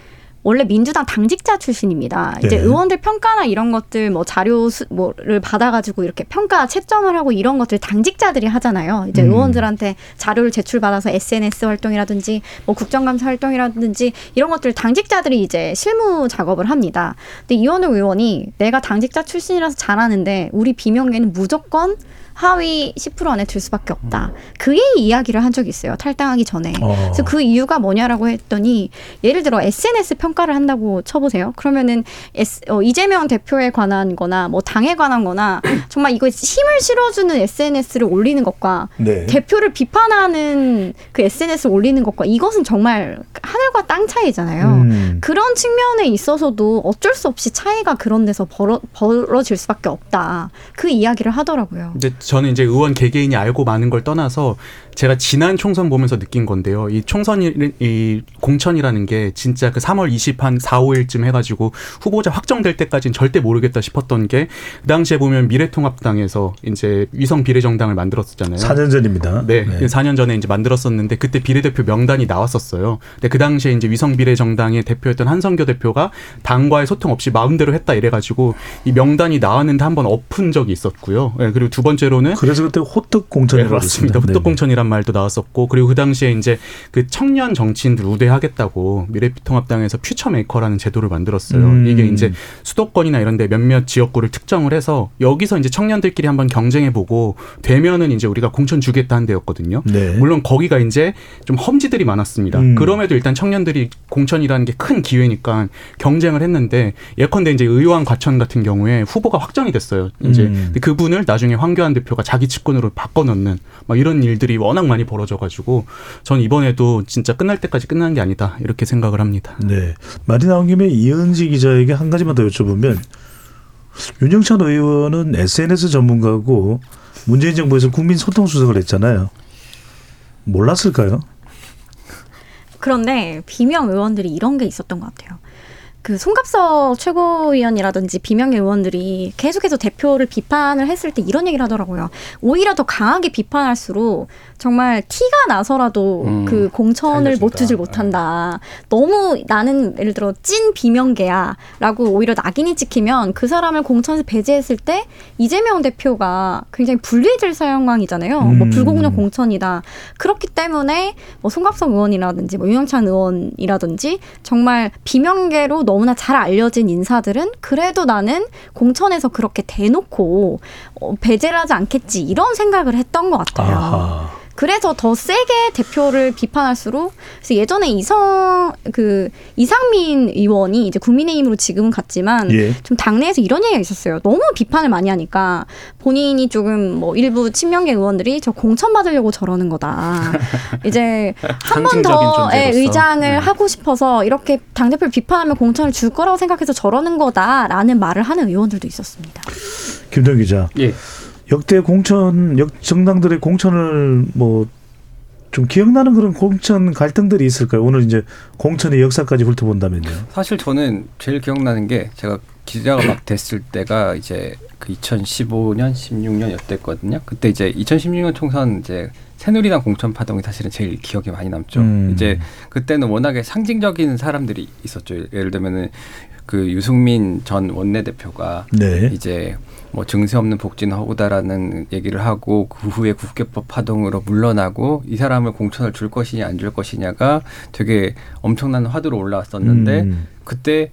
원래 민주당 당직자 출신입니다. 이제 네. 의원들 평가나 이런 것들 뭐 자료 수, 뭐를 받아가지고 이렇게 평가 채점을 하고 이런 것들 당직자들이 하잖아요. 이제 음. 의원들한테 자료를 제출받아서 SNS 활동이라든지 뭐 국정감사 활동이라든지 이런 것들 당직자들이 이제 실무 작업을 합니다. 근데 이원욱 의원이 내가 당직자 출신이라서 잘하는데 우리 비명계는 무조건 하위 10% 안에 들 수밖에 없다. 그의 이야기를 한 적이 있어요. 탈당하기 전에. 어. 그래서 그 이유가 뭐냐라고 했더니 예를 들어 SNS 평가를 한다고 쳐보세요. 그러면은 S, 어, 이재명 대표에 관한 거나 뭐 당에 관한 거나 정말 이거 힘을 실어주는 SNS를 올리는 것과 네. 대표를 비판하는 그 SNS를 올리는 것과 이것은 정말 하늘과 땅 차이잖아요. 음. 그런 측면에 있어서도 어쩔 수 없이 차이가 그런 데서 벌어, 벌어질 수밖에 없다. 그 이야기를 하더라고요. 저는 이제 의원 개개인이 알고 많은 걸 떠나서 제가 지난 총선 보면서 느낀 건데요. 이 총선이 이 공천이라는 게 진짜 그 3월 20한 4, 5일쯤 해가지고 후보자 확정될 때까지는 절대 모르겠다 싶었던 게 그 당시에 보면 미래통합당에서 이제 위성 비례정당을 만들었었잖아요. 4년 전입니다. 네, 4년 전에 이제 만들었었는데 그때 비례대표 명단이 나왔었어요. 근데 그 당시에 이제 위성 비례정당의 대표였던 한성교 대표가 당과의 소통 없이 마음대로 했다 이래가지고 이 명단이 나왔는데 한번 엎은 적이 있었고요. 네, 그리고 두 번째로 는 그래서 그때 호떡 네, 공천이라고 맞습니다. 그랬습니다. 후떡공천이란 말도 나왔었고 그리고 그 당시에 이제 그 청년 정치인들 우대하겠다고 미래통합당에서 퓨처메이커라는 제도를 만들었어요. 음. 이게 이제 수도권이나 이런데 몇몇 지역구를 특정을 해서 여기서 이제 청년들끼리 한번 경쟁해보고 되면은 이제 우리가 공천 주겠다 한 데였거든요. 네. 물론 거기가 이제 좀 험지들이 많았습니다. 음. 그럼에도 일단 청년들이 공천이라는 게 큰 기회니까 경쟁을 했는데 예컨대 이제 의왕 과천 같은 경우에 후보가 확정이 됐어요. 이제 음. 그분을 나중에 황교안 대표 가 자기 측근으로 바꿔놓는 막 이런 일들이 워낙 많이 벌어져가지고 전 이번에도 진짜 끝날 때까지 끝난 게 아니다 이렇게 생각을 합니다. 네. 말이 나온 김에 이은지 기자에게 한 가지만 더 여쭤보면 윤영찬 의원은 SNS 전문가고 문재인 정부에서 국민 소통 수석을 했잖아요. 몰랐을까요? 그런데 비명 의원들이 이런 게 있었던 것 같아요. 그 송갑석 최고위원이라든지 비명계 의원들이 계속해서 대표를 비판을 했을 때 이런 얘기를 하더라고요. 오히려 더 강하게 비판할수록 정말 티가 나서라도 음, 그 공천을 못. 주질 못한다. 너무 나는 예를 들어 찐 비명계야라고 오히려 낙인이 찍히면 그 사람을 공천에서 배제했을 때 이재명 대표가 굉장히 불리해질 상황이잖아요. 뭐 음. 불공정 공천이다. 그렇기 때문에 뭐 송갑석 의원이라든지 뭐 유영찬 의원이라든지 정말 비명계로 너무 나 잘 알려진 인사들은 그래도 나는 공천에서 그렇게 대놓고 어, 배제를 하지 않겠지 이런 생각을 했던 것 같아요. 아하. 그래서 더 세게 대표를 비판할수록 그래서 예전에 이성 그 이상민 의원이 이제 국민의힘으로 지금은 갔지만 예. 좀 당내에서 이런 얘기가 있었어요. 너무 비판을 많이 하니까 본인이 조금 뭐 일부 친명계 의원들이 저 공천 받으려고 저러는 거다. 이제 한 번더 상징적인 존재로서. 의장을 네. 하고 싶어서 이렇게 당 대표를 비판하면 공천을 줄 거라고 생각해서 저러는 거다라는 말을 하는 의원들도 있었습니다. 김동 기자. 예. 역대 공천 역 정당들의 공천을 뭐 좀 기억나는 그런 공천 갈등들이 있을까요? 오늘 이제 공천의 역사까지 훑어본다면요. 사실 저는 제일 기억나는 게 제가 기자가 막 됐을 때가 이제 그 2015년, 16년 이때거든요. 그때 이제 2016년 총선 이제 새누리당 공천 파동이 사실은 제일 기억에 많이 남죠. 음. 이제 그때는 워낙에 상징적인 사람들이 있었죠. 예를 들면은 그 유승민 전 원내대표가 네. 이제 뭐 증세 없는 복지는 허구다라는 얘기를 하고 그 후에 국회법 파동으로 물러나고 이 사람을 공천을 줄 것이냐 안 줄 것이냐가 되게 엄청난 화두로 올라왔었는데 음. 그때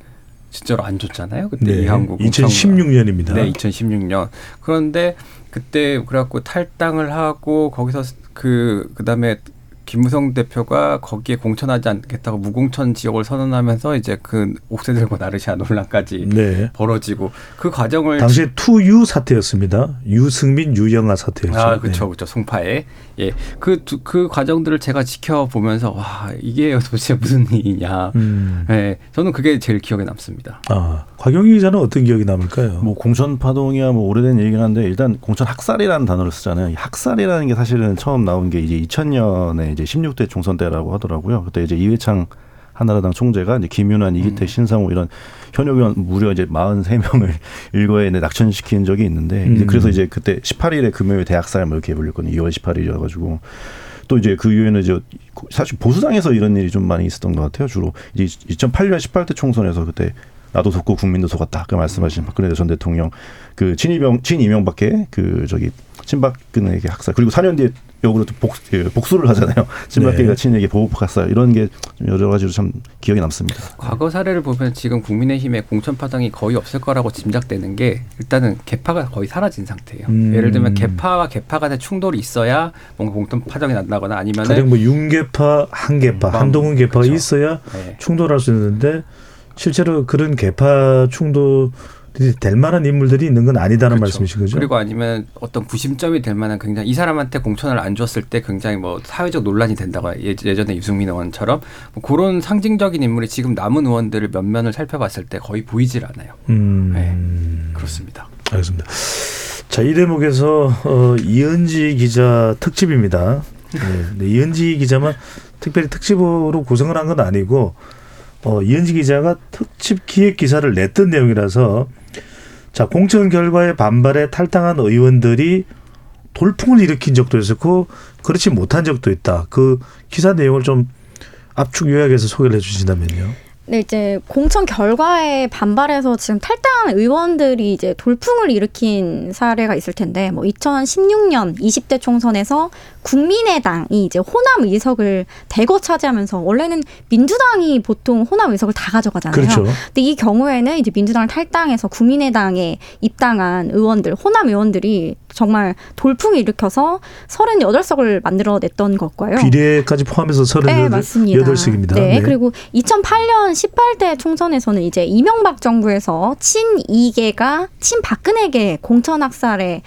진짜로 안 줬잖아요. 그때 네. 이한국 2016년입니다. 네, 2016년. 그런데 그때 그래갖고 탈당을 하고 거기서 그 그다음에 김무성 대표가 거기에 공천하지 않겠다고 무공천 지역을 선언하면서 이제 그 옥새 들고 나르시아 논란까지 네. 벌어지고 그 과정을 당시에 투유 사태였습니다. 유승민, 유영아 사태였죠. 아, 그렇죠, 그렇죠. 송파에 예, 그그 과정들을 제가 지켜보면서 와 이게 도대체 무슨 일이냐. 네. 음. 예, 저는 그게 제일 기억에 남습니다. 아, 곽영희 기자는 어떤 기억이 남을까요? 뭐 공천 파동이야 뭐 오래된 얘기긴 한데 일단 공천 학살이라는 단어를 쓰잖아요. 이 학살이라는 게 사실은 처음 나온 게 이제 2000년에 이제 16대 총선 때라고 하더라고요. 그때 이제 이회창 한나라당 총재가 이제 김윤환, 이기태, 신상호 이런 현역 의원 무려 이제 43명을 일거에 이제 낙천시킨 적이 있는데 이제 음. 그래서 이제 그때 18일에 금요일 대학살 뭐 이렇게 불렸거든요. 2월 18일이라 가지고 또 이제 그 이후에는 이제 사실 보수당에서 이런 일이 좀 많이 있었던 것 같아요. 주로 이제 2008년 18대 총선에서 그때 나도 속고 국민도 속았다. 아까 말씀하신 박근혜 전 대통령 그 친이명 친이명밖에 그 저기 친박근혜에게 학살 그리고 4년 뒤에 역으로 또 복, 그 복수를 하잖아요. 친박계가 네. 친에게 보복 학살 이런 게좀 여러 가지로 참 기억에 남습니다. 과거 사례를 보면 지금 국민의힘의 공천 파동이 거의 없을 거라고 짐작되는 게 일단은 개파가 거의 사라진 상태예요. 음. 예를 들면 개파와 개파 간의 충돌이 있어야 뭔가 공천 파동이 난다거나 가령 아니면은 뭐 윤계파, 한계파, 음, 한동훈 계파가 그쵸. 있어야 네. 충돌할 수 있는데 실제로 그런 계파 충돌이 될 만한 인물들이 있는 건 아니다는 그렇죠. 말씀이신 거죠? 그리고 아니면 어떤 구심점이 될 만한 굉장히 이 사람한테 공천을 안 줬을 때 굉장히 뭐 사회적 논란이 된다고 예- 예전에 유승민 의원처럼 뭐 그런 상징적인 인물이 지금 남은 의원들을 몇 면을 살펴봤을 때 거의 보이질 않아요. 음, 네. 그렇습니다. 알겠습니다. 자, 이 대목에서 어, 이은지 기자 특집입니다. 네, 네, 이은지 기자만 특별히 특집으로 구성을 한 건 아니고 어, 이은지 기자가 특집 기획 기사를 냈던 내용이라서 자 공천 결과에 반발해 탈당한 의원들이 돌풍을 일으킨 적도 있었고 그렇지 못한 적도 있다. 그 기사 내용을 좀 압축 요약해서 소개를 해 주신다면요. 네, 이제 공천 결과에 반발해서 지금 탈당한 의원들이 이제 돌풍을 일으킨 사례가 있을 텐데, 뭐 2016년 20대 총선에서 국민의당이 이제 호남 의석을 대거 차지하면서 원래는 민주당이 보통 호남 의석을 다 가져가잖아요. 그렇죠. 근데 이 경우에는 이제 민주당을 탈당해서 국민의당에 입당한 의원들, 호남 의원들이 정말 돌풍을 일으켜서 38석을 만들어냈던 것과요. 비례까지 포함해서 네, 맞습니다. 38석입니다. 네, 그리고 2008년 18대 총선에서는 이제 이명박 정부에서 친이계가 친박근혜계 공천 학살에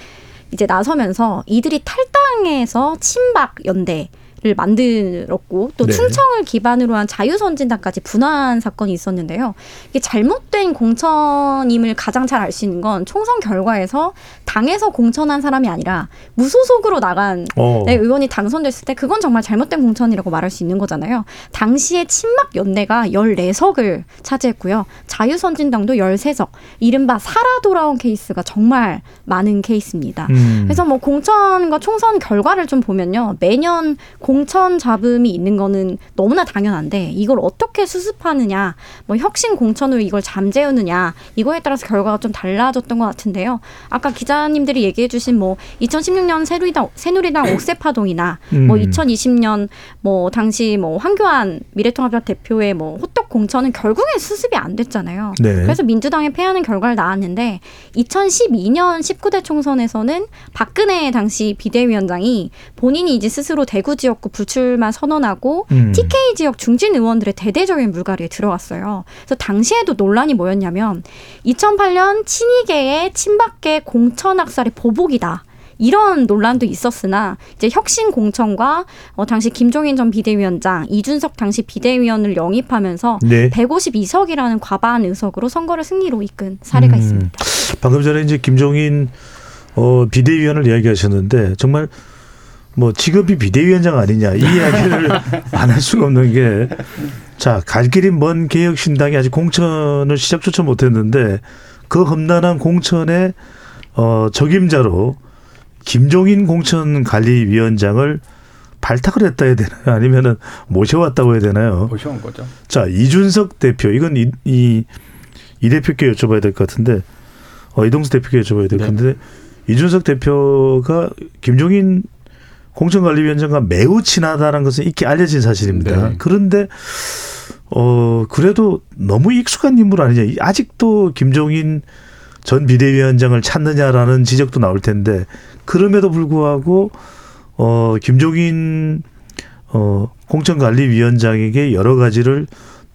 이제 나서면서 이들이 탈당해서 친박 연대 를 만들었고 또 네. 충청을 기반으로 한 자유선진당까지 분화한 사건이 있었는데요. 이게 잘못된 공천임을 가장 잘 알 수 있는 건 총선 결과에서 당에서 공천한 사람이 아니라 무소속으로 나간 어. 네, 의원이 당선됐을 때 그건 정말 잘못된 공천이라고 말할 수 있는 거잖아요. 당시에 친박 연대가 14석을 차지했고요. 자유선진당도 13석. 이른바 살아 돌아온 케이스가 정말 많은 케이스입니다. 음. 그래서 뭐 공천과 총선 결과를 좀 보면요. 매년 공천 잡음이 있는 거는 너무나 당연한데 이걸 어떻게 수습하느냐, 뭐 혁신 공천으로 이걸 잠재우느냐 이거에 따라서 결과가 좀 달라졌던 것 같은데요. 아까 기자님들이 얘기해 주신 뭐 2016년 새누리당 새누리당 옥새 파동이나 뭐 음. 2020년 뭐 당시 뭐 황교안 미래통합당 대표의 뭐 호떡 공천은 결국엔 수습이 안 됐잖아요. 네. 그래서 민주당에 패하는 결과를 낳았는데 2012년 19대 총선에서는 박근혜 당시 비대위원장이 본인이 이제 스스로 대구 지역 구 불출마 선언하고 음. TK 지역 중진 의원들의 대대적인 물갈이에 들어갔어요. 그래서 당시에도 논란이 뭐였냐면 2008년 친이계의 친박계 공천 학살의 보복이다. 이런 논란도 있었으나 이제 혁신 공천과 어, 당시 김종인 전 비대위원장, 이준석 당시 비대위원을 영입하면서 네. 152석이라는 과반 의석으로 선거를 승리로 이끈 사례가 음. 있습니다. 방금 전에 이제 김종인 어, 비대위원을 이야기하셨는데 정말 뭐 직업이 비대위원장 아니냐 이 이야기를 안 할 수가 없는 게 자, 갈 길이 먼 개혁신당이 아직 공천을 시작조차 못했는데 그 험난한 공천의 어, 적임자로 김종인 공천관리위원장을 발탁을 했다 해야 되나요? 아니면은 모셔왔다고 해야 되나요? 보셔온 거죠. 자 이준석 대표 이건 이, 이, 이 대표께 여쭤봐야 될 것 같은데 어, 이동수 대표께 여쭤봐야 될것 네. 같은데 이준석 대표가 김종인 공천관리위원장과 매우 친하다는 것은 익히 알려진 사실입니다. 네. 그런데 어 그래도 너무 익숙한 인물 아니냐 이- 아직도 김종인 전 비대위원장을 찾느냐라는 지적도 나올 텐데 그럼에도 불구하고 어 김종인 어 공천관리위원장에게 여러 가지를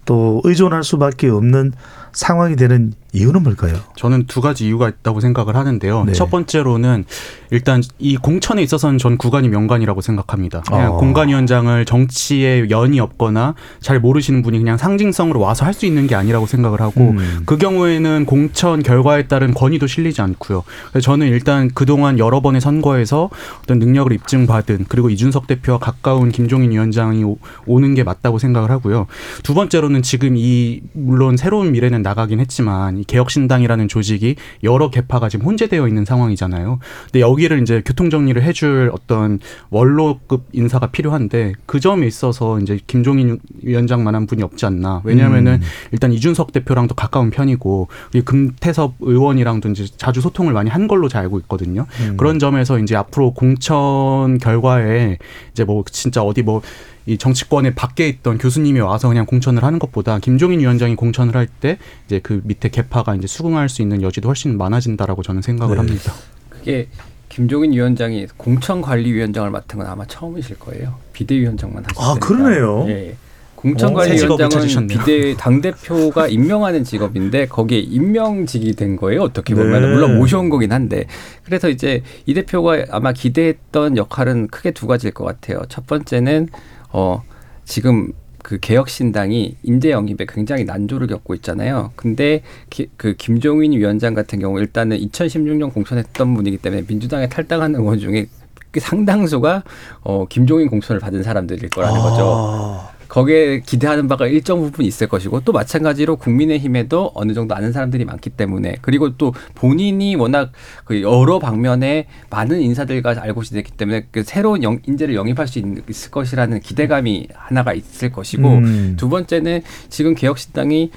또 의존할 수밖에 없는 상황이 되는 이유는 뭘까요? 저는 두 가지 이유가 있다고 생각을 하는데요. 네. 첫 번째로는 일단 이 공천에 있어서는 전 구간이 명관이라고 생각합니다. 그냥 아. 공관위원장을 정치에 연이 없거나 잘 모르시는 분이 그냥 상징성으로 와서 할 수 있는 게 아니라고 생각을 하고 음. 그 경우에는 공천 결과에 따른 권위도 실리지 않고요. 그래서 저는 일단 그동안 여러 번의 선거에서 어떤 능력을 입증받은 그리고 이준석 대표와 가까운 김종인 위원장이 오- 오는 게 맞다고 생각을 하고요. 두 번째로는 지금 이 물론 새로운 미래는 나가긴 했지만 이 개혁신당이라는 조직이 여러 개파가 지금 혼재되어 있는 상황이잖아요. 근데 여기를 이제 교통 정리를 해줄 어떤 원로급 인사가 필요한데 그 점에 있어서 이제 김종인 위원장만한 분이 없지 않나. 왜냐하면은 일단 이준석 대표랑도 가까운 편이고 금태섭 의원이랑도 이제 자주 소통을 많이 한 걸로 잘 알고 있거든요. 그런 점에서 이제 앞으로 공천 결과에 이제 뭐 진짜 어디 뭐 이 정치권에 밖에 있던 교수님이 와서 그냥 공천을 하는 것보다 김종인 위원장이 공천을 할 때 이제 그 밑에 개파가 이제 수긍할 수 있는 여지도 훨씬 많아진다라고 저는 생각을 네. 합니다. 그게 김종인 위원장이 공천관리위원장을 맡은 건 아마 처음이실 거예요. 비대위원장만 하실 아. 그러네요. 예. 새 직업을 공천관리위원장은 찾으셨네요. 비대 당 대표가 임명하는 직업인데 거기에 임명직이 된 거예요. 어떻게 보면 네. 물론 모셔온 거긴 한데 그래서 이제 이 대표가 아마 기대했던 역할은 크게 두 가지일 것 같아요. 첫 번째는 어 지금 그 개혁신당이 인재 영입에 굉장히 난조를 겪고 있잖아요. 근데 기, 그 김종인 위원장 같은 경우 일단은 2016년 공천했던 분이기 때문에 민주당에 탈당하는 의원 중에 그 상당수가 어 김종인 공천을 받은 사람들일 거라는 거죠. 아, 거기에 기대하는 바가 일정 부분 있을 것이고 또 마찬가지로 국민의힘에도 어느 정도 아는 사람들이 많기 때문에 그리고 또 본인이 워낙 그 여러 방면에 많은 인사들과 알고 지냈기 때문에 그 새로운 영, 인재를 영입할 수 있, 있을 것이라는 기대감이 하나가 있을 것이고 음. 두 번째는 지금 개혁신당이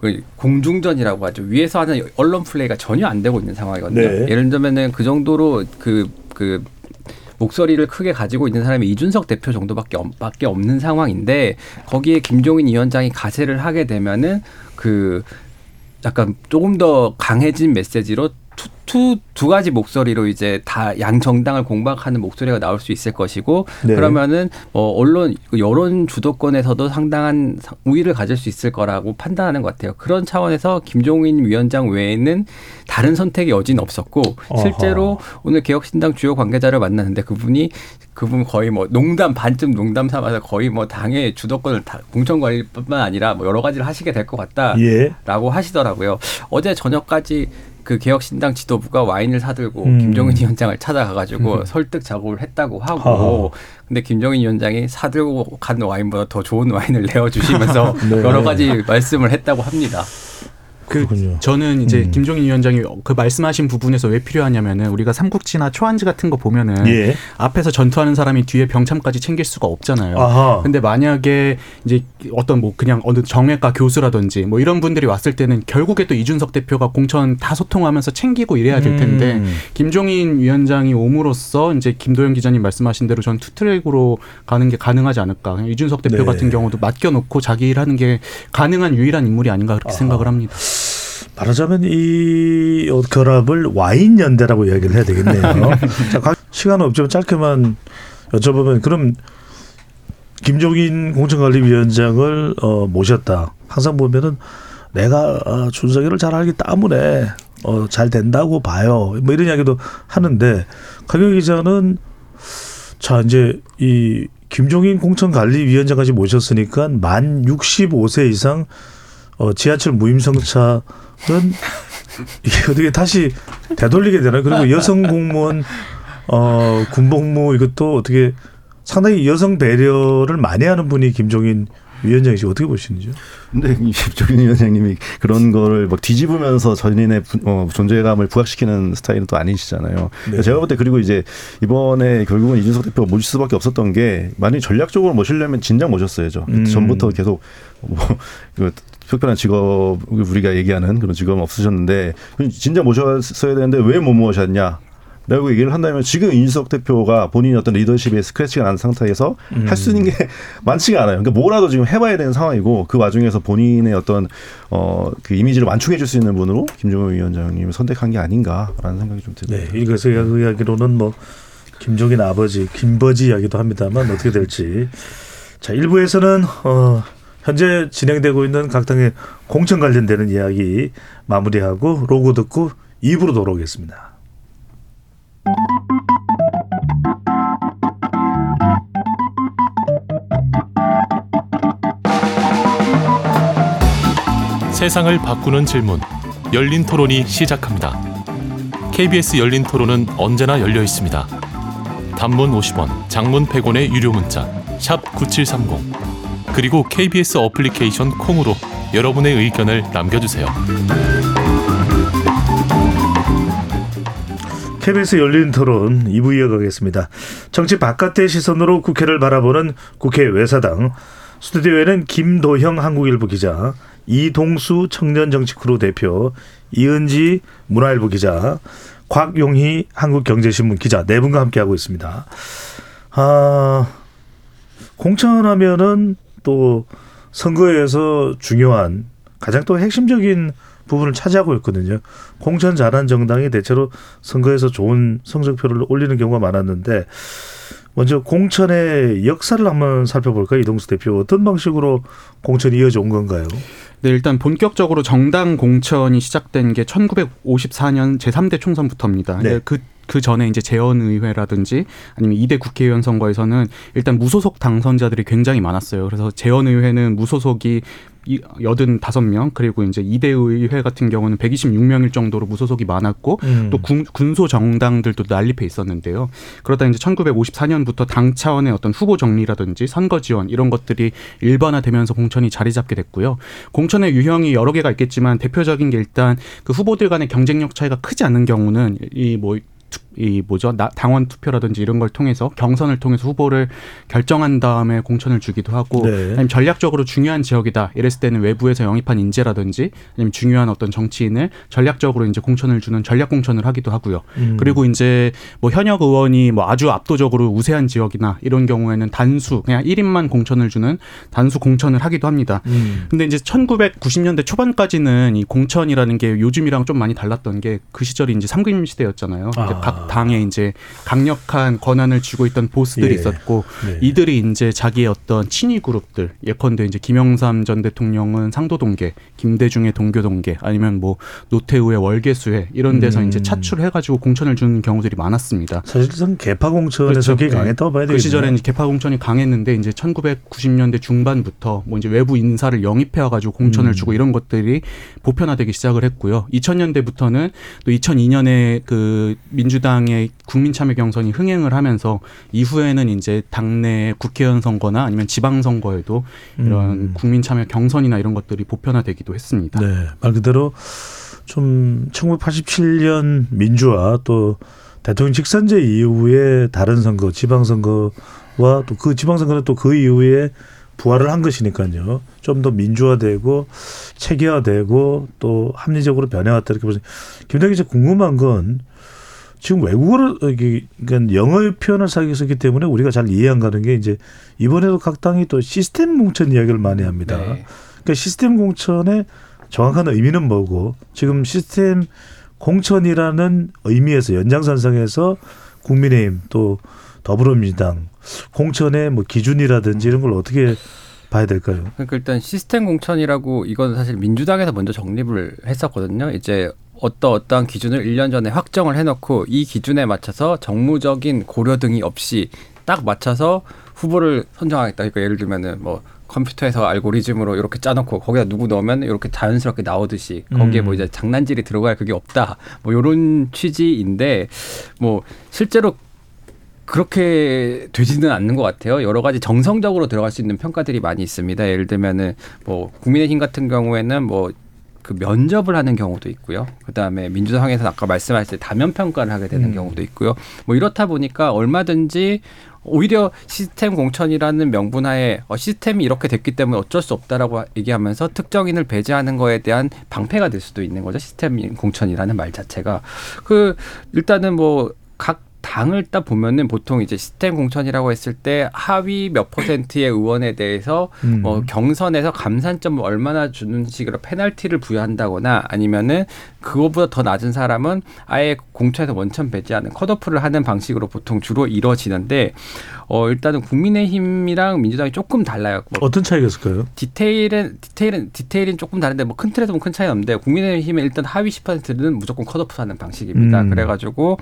그 공중전이라고 하죠. 위에서 하는 언론 플레이가 전혀 안 되고 있는 상황이거든요. 네. 예를 들면은 그 정도로 그, 그 목소리를 크게 가지고 있는 사람이 이준석 대표 정도밖에 없, 밖에 없는 상황인데 거기에 김종인 위원장이 가세를 하게 되면은 그 약간 조금 더 강해진 메시지로 투, 투, 두 가지 목소리로 이제 다 양 정당을 공박하는 목소리가 나올 수 있을 것이고 네. 그러면은 어 언론 그 여론 주도권에서도 상당한 상- 우위를 가질 수 있을 거라고 판단하는 것 같아요. 그런 차원에서 김종인 위원장 외에는 다른 선택의 여지는 없었고 어허. 실제로 오늘 개혁신당 주요 관계자를 만났는데 그분이 그분 거의 뭐 농담 반쯤 농담 삼아서 거의 뭐 당의 주도권을 다 공천 관리뿐만 아니라 뭐 여러 가지를 하시게 될 것 같다. 예. 라고 하시더라고요. 어제 저녁까지 그 개혁신당 지도 부가 와인을 사들고 음. 김종인 위원장을 찾아가가지고 설득 작업을 했다고 하고 하하. 근데 김종인 위원장이 사들고 간 와인보다 더 좋은 와인을 내어주시면서 네. 여러 가지 말씀을 했다고 합니다. 그 그렇군요. 저는 이제 음. 김종인 위원장이 그 말씀하신 부분에서 왜 필요하냐면은 우리가 삼국지나 초안지 같은 거 보면은 예. 앞에서 전투하는 사람이 뒤에 병참까지 챙길 수가 없잖아요. 아하. 근데 만약에 이제 어떤 뭐 그냥 어느 정외과 교수라든지 뭐 이런 분들이 왔을 때는 결국에 또 이준석 대표가 공천 다 소통하면서 챙기고 이래야 될 텐데 음. 김종인 위원장이 옴으로써 이제 김도영 기자님 말씀하신 대로 전 투트랙으로 가는 게 가능하지 않을까. 이준석 대표 네. 같은 경우도 맡겨놓고 자기 일하는 게 가능한 유일한 인물이 아닌가 그렇게 생각을 합니다. 말하자면 이 결합을 와인 연대라고 이야기를 해야 되겠네요. 자, 각- 시간 없지만 짧게만 여쭤보면 그럼 김종인 공천관리위원장을 어, 모셨다. 항상 보면은 내가 아, 준석이를 잘 알기 때문에 어, 잘 된다고 봐요. 뭐 이런 이야기도 하는데 강경 기자는 자 이제 이 김종인 공천관리위원장까지 모셨으니까 만 65세 이상 어, 지하철 무임승차 는 이게 어떻게 다시 되돌리게 되나요? 그리고 여성 공무원 어, 군복무 이것도 어떻게 상당히 여성 배려를 많이 하는 분이 김종인 위원장이시 어떻게 보시는지요? 근데 이 조균 위원장님이 그런 거를 막 뒤집으면서 전인의 부- 어, 존재감을 부각시키는 스타일은 또 아니시잖아요. 네. 제가 볼 때 그리고 이제 이번에 결국은 이준석 대표가 모실 수밖에 없었던 게 만약 전략적으로 모시려면 진작 모셨어야죠. 음. 전부터 계속 뭐그 특별한 직업 우리가 얘기하는 그런 직업은 없으셨는데 진작 모셨어야 되는데 왜 못 모셨냐? 라고 얘기를 한다면 지금 이준석 대표가 본인이 어떤 리더십에 스크래치가 난 상태에서 할수 있는 게 많지가 않아요. 그러니까 뭐라도 지금 해봐야 되는 상황이고 그 와중에서 본인의 어떤 어그 이미지를 완충해 줄 수 있는 분으로 김종호 위원장님을 선택한 게 아닌가라는 생각이 좀 듭니다. 네, 이것의 이야기로는 뭐 김종인 아버지 김버지 이야기도 합니다만 어떻게 될지 자 일부에서는 어, 현재 진행되고 있는 각 당의 공천 관련되는 이야기 마무리하고 로고 듣고 2부로 돌아오겠습니다. 세상을 바꾸는 질문 열린 토론이 시작합니다. KBS 열린 토론은 언제나 열려 있습니다. 단문 50원, 장문 100원의 유료 문자 샵9730 그리고 KBS 어플리케이션 콩으로 여러분의 의견을 남겨주세요. KBS 열린 토론 2부 이어가겠습니다. 정치 바깥의 시선으로 국회를 바라보는 국회 외사당 스튜디오에는 김도형 한국일보 기자, 이동수 청년정치크루 대표, 이은지 문화일보 기자, 곽용희 한국경제신문 기자 네 분과 함께하고 있습니다. 아, 공천하면은 또 선거에서 중요한 가장 또 핵심적인 부분을 차지하고 있거든요. 공천 잘한 정당이 대체로 선거에서 좋은 성적표를 올리는 경우가 많았는데 먼저 공천의 역사를 한번 살펴볼까요? 이동수 대표 어떤 방식으로 공천이 이어져 온 건가요? 네, 일단 본격적으로 정당 공천이 시작된 게 1954년 제3대 총선부터입니다. 네. 그, 그 전에 이제 재헌의회라든지 아니면 2대 국회의원 선거에서는 일단 무소속 당선자들이 굉장히 많았어요. 그래서 재헌의회는 무소속이 이 85명 그리고 이제 2대 의회 같은 경우는 126명일 정도로 무소속이 많았고 음. 또 군, 군소 정당들도 난립해 있었는데요. 그러다 이제 1954년부터 당 차원의 어떤 후보 정리라든지 선거 지원 이런 것들이 일반화되면서 공천이 자리 잡게 됐고요. 공천의 유형이 여러 개가 있겠지만 대표적인 게 일단 그 후보들 간의 경쟁력 차이가 크지 않은 경우는 이뭐 이 뭐죠 나, 당원 투표라든지 이런 걸 통해서 경선을 통해서 후보를 결정한 다음에 공천을 주기도 하고 네. 아니면 전략적으로 중요한 지역이다 이랬을 때는 외부에서 영입한 인재라든지 아니면 중요한 어떤 정치인을 전략적으로 이제 공천을 주는 전략 공천을 하기도 하고요. 음. 그리고 이제 뭐 현역 의원이 뭐 아주 압도적으로 우세한 지역이나 이런 경우에는 단수 그냥 1인만 공천을 주는 단수 공천을 하기도 합니다. 음. 근데 이제 1990년대 초반까지는 이 공천이라는 게 요즘이랑 좀 많이 달랐던 게 그 시절이 이제 삼김 시대였잖아요. 아. 각 당에 이제 강력한 권한을 쥐고 있던 보스들이 예. 있었고 네. 이들이 이제 자기의 어떤 친위 그룹들 예컨대 이제 김영삼 전 대통령은 상도동계, 김대중의 동교동계 아니면 뭐 노태우의 월계수회 이런 데서 음. 이제 차출해가지고 공천을 주는 경우들이 많았습니다. 사실상 개파 공천에서 그렇죠. 강했다고 봐야 되겠네요. 그 시절에는 이제 개파 공천이 강했는데 이제 1990년대 중반부터 뭐 이제 외부 인사를 영입해 와가지고 공천을 음. 주고 이런 것들이 보편화되기 시작을 했고요. 2000년대부터는 또 2002년에 그 민주당 야당의 국민 참여 경선이 흥행을 하면서 이후에는 이제 당내 국회의원 선거나 아니면 지방 선거에도 이런 음. 국민 참여 경선이나 이런 것들이 보편화되기도 했습니다. 네, 말 그대로 좀 1987년 민주화 또 대통령 직선제 이후에 다른 선거, 지방 선거와 또 그 지방 선거는 또 그 이후에 부활을 한 것이니까요. 좀 더 민주화되고 체계화되고 또 합리적으로 변해왔다 이렇게 보세요. 김대기 씨 궁금한 건 지금 외국어를 그러니까 영어의 표현을 사기 쓰기 때문에 우리가 잘 이해 안 가는 게 이제 이번에도 각 당이 또 시스템 공천 이야기를 많이 합니다. 네. 그러니까 시스템 공천의 정확한 의미는 뭐고 지금 시스템 공천이라는 의미에서 연장선상에서 국민의힘 또 더불어민주당 공천의 뭐 기준이라든지 이런 걸 어떻게 봐야 될까요? 그러니까 일단 시스템 공천이라고 이건 사실 민주당에서 먼저 정립을 했었거든요. 이제 어떠 어떠한 기준을 1년 전에 확정을 해놓고 이 기준에 맞춰서 정무적인 고려 등이 없이 딱 맞춰서 후보를 선정하겠다. 그러니까 예를 들면은 뭐 컴퓨터에서 알고리즘으로 이렇게 짜놓고 거기다 누구 넣으면 이렇게 자연스럽게 나오듯이 거기에 음. 뭐 이제 장난질이 들어갈 그게 없다. 뭐 이런 취지인데 뭐 실제로 그렇게 되지는 않는 것 같아요. 여러 가지 정성적으로 들어갈 수 있는 평가들이 많이 있습니다. 예를 들면은 뭐 국민의힘 같은 경우에는 뭐 그 면접을 하는 경우도 있고요. 그 다음에 민주당에서 아까 말씀하실 때 다면 평가를 하게 되는 음. 경우도 있고요. 뭐 이렇다 보니까 얼마든지 오히려 시스템 공천이라는 명분하에 어, 시스템이 이렇게 됐기 때문에 어쩔 수 없다라고 얘기하면서 특정인을 배제하는 거에 대한 방패가 될 수도 있는 거죠. 시스템 공천이라는 말 자체가 그 일단은 뭐각 당을 딱 보면은 보통 이제 시스템 공천이라고 했을 때 하위 몇 퍼센트의 의원에 대해서 음. 뭐 경선에서 감산점을 얼마나 주는 식으로 페널티를 부여한다거나 아니면은 그거보다 더 낮은 사람은 아예 공천에서 원천 배제하는 컷오프를 하는 방식으로 보통 주로 이루어지는데 어 일단은 국민의힘이랑 민주당이 조금 달라요. 뭐 어떤 차이가 있을까요? 디테일은 디테일은 디테일은 조금 다른데 뭐 큰 틀에서 보면 큰 차이는 없는데 국민의힘은 일단 하위 10%는 무조건 컷오프하는 방식입니다. 음. 그래가지고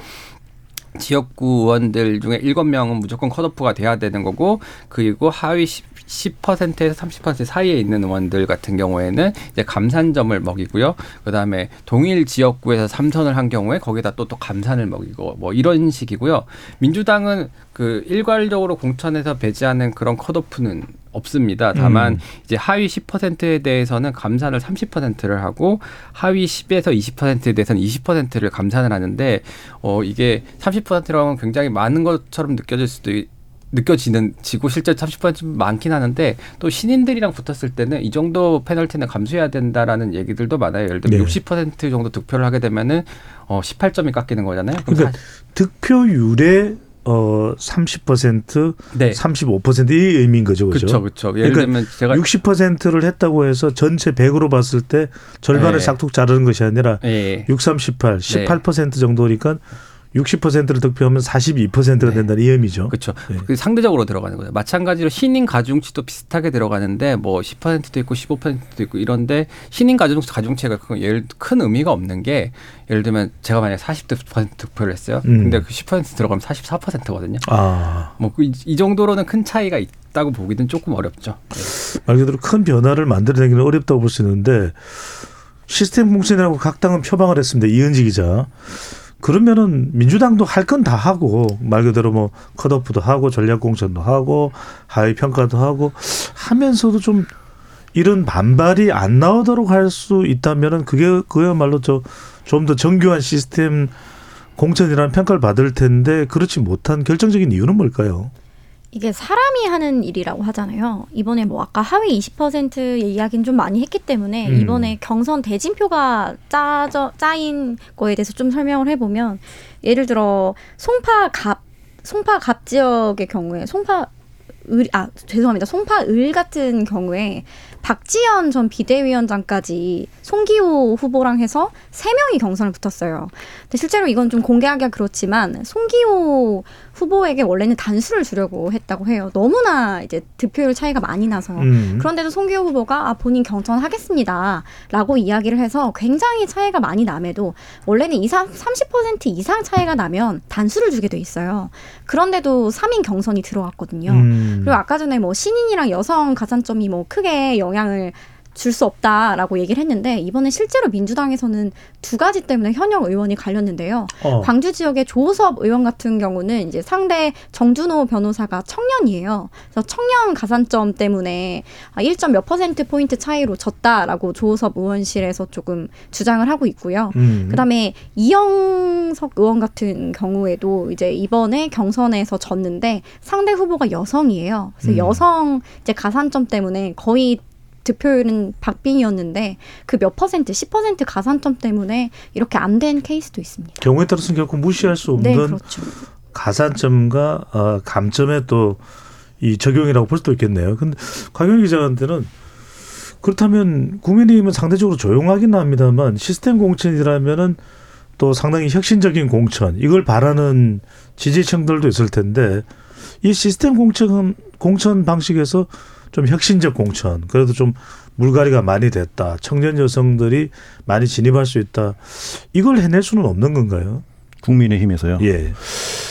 지역구 의원들 중에 일곱 명은 무조건 컷오프가 돼야 되는 거고 그리고 하위 10, 10%에서 30% 사이에 있는 의원들 같은 경우에는 이제 감산점을 먹이고요. 그다음에 동일 지역구에서 삼선을 한 경우에 거기다 또 또 감산을 먹이고 뭐 이런 식이고요. 민주당은 그 일괄적으로 공천에서 배제하는 그런 컷오프는 없습니다. 다만 음. 이제 하위 10%에 대해서는 감산을 30%를 하고 하위 10에서 20%에 대해서는 20%를 감산을 하는데 어 이게 30%라면 굉장히 많은 것처럼 느껴질 수도 있, 느껴지는 지고 실제 30%좀 많긴 하는데 또 신인들이랑 붙었을 때는 이 정도 페널티는 감수해야 된다라는 얘기들도 많아요. 예를 들면 네. 60% 정도 득표를 하게 되면은 어 18점이 깎이는 거잖아요. 그러니까 득표율의 어 30%, 네. 35%이 의미인 거죠, 그죠? 그렇죠, 그렇죠. 예를 그러니까 들면 제가 60%를 했다고 해서 전체 100으로 봤을 때 절반을 네. 싹둑 자르는 것이 아니라 예. 6, 3, 18, 네. 18% 정도니까 60%를 득표하면 42%가 네. 된다는 이 의미죠. 그렇죠. 네. 그 상대적으로 들어가는 거죠. 마찬가지로 신인 가중치도 비슷하게 들어가는데 뭐 10%도 있고 15%도 있고 이런데 신인 가중 가중치가 그 예를 큰 의미가 없는 게 예를 들면 제가 만약 40% 득표를 했어요. 음. 근데 그 10% 들어가면 44%거든요. 아, 뭐이 이 정도로는 큰 차이가 있다고 보기는 조금 어렵죠. 네. 말 그대로 큰 변화를 만들어내기는 어렵다고 볼 수 있는데 시스템 공천이라고 각 당은 표방을 했습니다. 이은지 기자. 그러면은 민주당도 할 건 다 하고 말 그대로 뭐 컷오프도 하고 전략 공천도 하고 하위 평가도 하고 하면서도 좀 이런 반발이 안 나오도록 할 수 있다면은 그게 그야말로 저 좀 더 정교한 시스템 공천이라는 평가를 받을 텐데 그렇지 못한 결정적인 이유는 뭘까요? 이게 사람이 하는 일이라고 하잖아요. 이번에 뭐 아까 하위 20%의 이야기는 좀 많이 했기 때문에 음. 이번에 경선 대진표가 짜져 짜인 거에 대해서 좀 설명을 해보면 예를 들어 송파 갑 송파 갑 지역의 경우에 송파 을, 아, 죄송합니다. 송파을 같은 경우에 박지원 전 비대위원장까지 송기호 후보랑 해서 세 명이 경선을 붙었어요. 근데 실제로 이건 좀 공개하기가 그렇지만 송기호 후보에게 원래는 단수를 주려고 했다고 해요. 너무나 이제 득표율 차이가 많이 나서. 음. 그런데도 송기호 후보가 아, 본인 경선하겠습니다라고 이야기를 해서 굉장히 차이가 많이 남에도 원래는 2, 30% 이상 차이가 나면 단수를 주게 돼 있어요. 그런데도 3인 경선이 들어왔거든요. 음. 그리고 아까 전에 뭐 신인이랑 여성 가산점이 뭐 크게 영향 을 줄 수 없다라고 얘기를 했는데 이번에 실제로 민주당에서는 두 가지 때문에 현역 의원이 갈렸는데요. 어. 광주 지역의 조섭 의원 같은 경우는 이제 상대 정준호 변호사가 청년이에요. 그래서 청년 가산점 때문에 아, 1점 몇 퍼센트 포인트 차이로 졌다라고 조섭 의원실에서 조금 주장을 하고 있고요. 음. 그다음에 이영석 의원 같은 경우에도 이제 이번에 경선에서 졌는데 상대 후보가 여성이에요. 그래서 음. 여성 이제 가산점 때문에 거의 득표율은 박빙이었는데 그 몇 퍼센트, 10% 가산점 때문에 이렇게 안 된 케이스도 있습니다. 경우에 따라서는 결코 무시할 수 네, 없는 그렇죠. 가산점과 어, 감점의 또 이 적용이라고 볼 수도 있겠네요. 근데 곽영 기자한테는 그렇다면 국민의힘은 상대적으로 조용하긴 합니다만 시스템 공천이라면은 또 상당히 혁신적인 공천 이걸 바라는 지지층들도 있을 텐데 이 시스템 공천 공천 방식에서 좀 혁신적 공천 그래도 좀 물갈이가 많이 됐다 청년 여성들이 많이 진입할 수 있다 이걸 해낼 수는 없는 건가요? 국민의힘에서요. 예.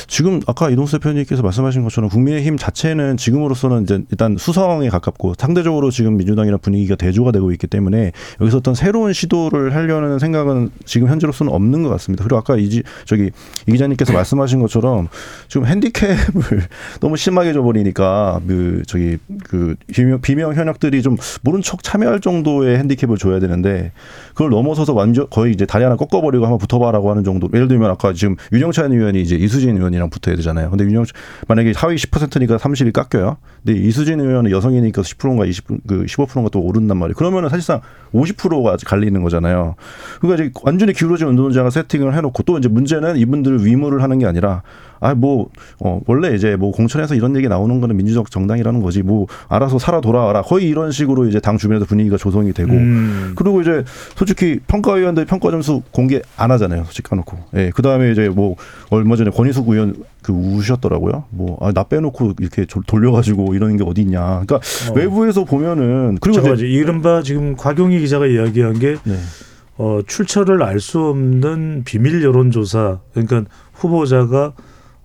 지금 아까 이동수 대표님께서 말씀하신 것처럼 국민의힘 자체는 지금으로서는 이제 일단 수성에 가깝고 상대적으로 지금 민주당이랑 분위기가 대조가 되고 있기 때문에 여기서 어떤 새로운 시도를 하려는 생각은 지금 현재로서는 없는 것 같습니다. 그리고 아까 이지 저기 이 기자님께서 말씀하신 것처럼 지금 핸디캡을 너무 심하게 줘버리니까 그 저기 그 비명, 비명 현역들이 좀 모른 척 참여할 정도의 핸디캡을 줘야 되는데 그걸 넘어서서 완전 거의 이제 다리 하나 꺾어버리고 한번 붙어봐라고 하는 정도. 예를 들면 아까 지금 윤영찬 의원이 이제 이수진 의원이랑 붙어야 되잖아요. 근데 윤영 만약에 하위 10%니까 30이 깎여요. 근데 이수진 의원은 여성이니까 10%인가 20, 그 15%인가 또 오른단 말이에요. 그러면은 사실상 50%가 갈리는 거잖아요. 그러니까 이제 완전히 기울어진 운동장을 세팅을 해놓고 또 이제 문제는 이분들 위무를 하는 게 아니라 아뭐 어, 원래 이제 뭐 공천에서 이런 얘기 나오는 거는 민주적 정당이라는 거지 뭐 알아서 살아 돌아와라 거의 이런 식으로 이제 당 주변에서 분위기가 조성이 되고 음. 그리고 이제 솔직히 평가위원들 평가 점수 공개 안 하잖아요. 솔직히 까놓고. 예. 그 다음에 이제 뭐 얼마 전에 권희숙 의원 그 우셨더라고요. 뭐, 아, 나 빼놓고 이렇게 조- 돌려가지고 이러는 게 어디 있냐. 그러니까 어. 외부에서 보면은 그리고 이제 이른바 지금 곽용희 기자가 이야기한 게 네. 어, 출처를 알 수 없는 비밀 여론조사 그러니까 후보자가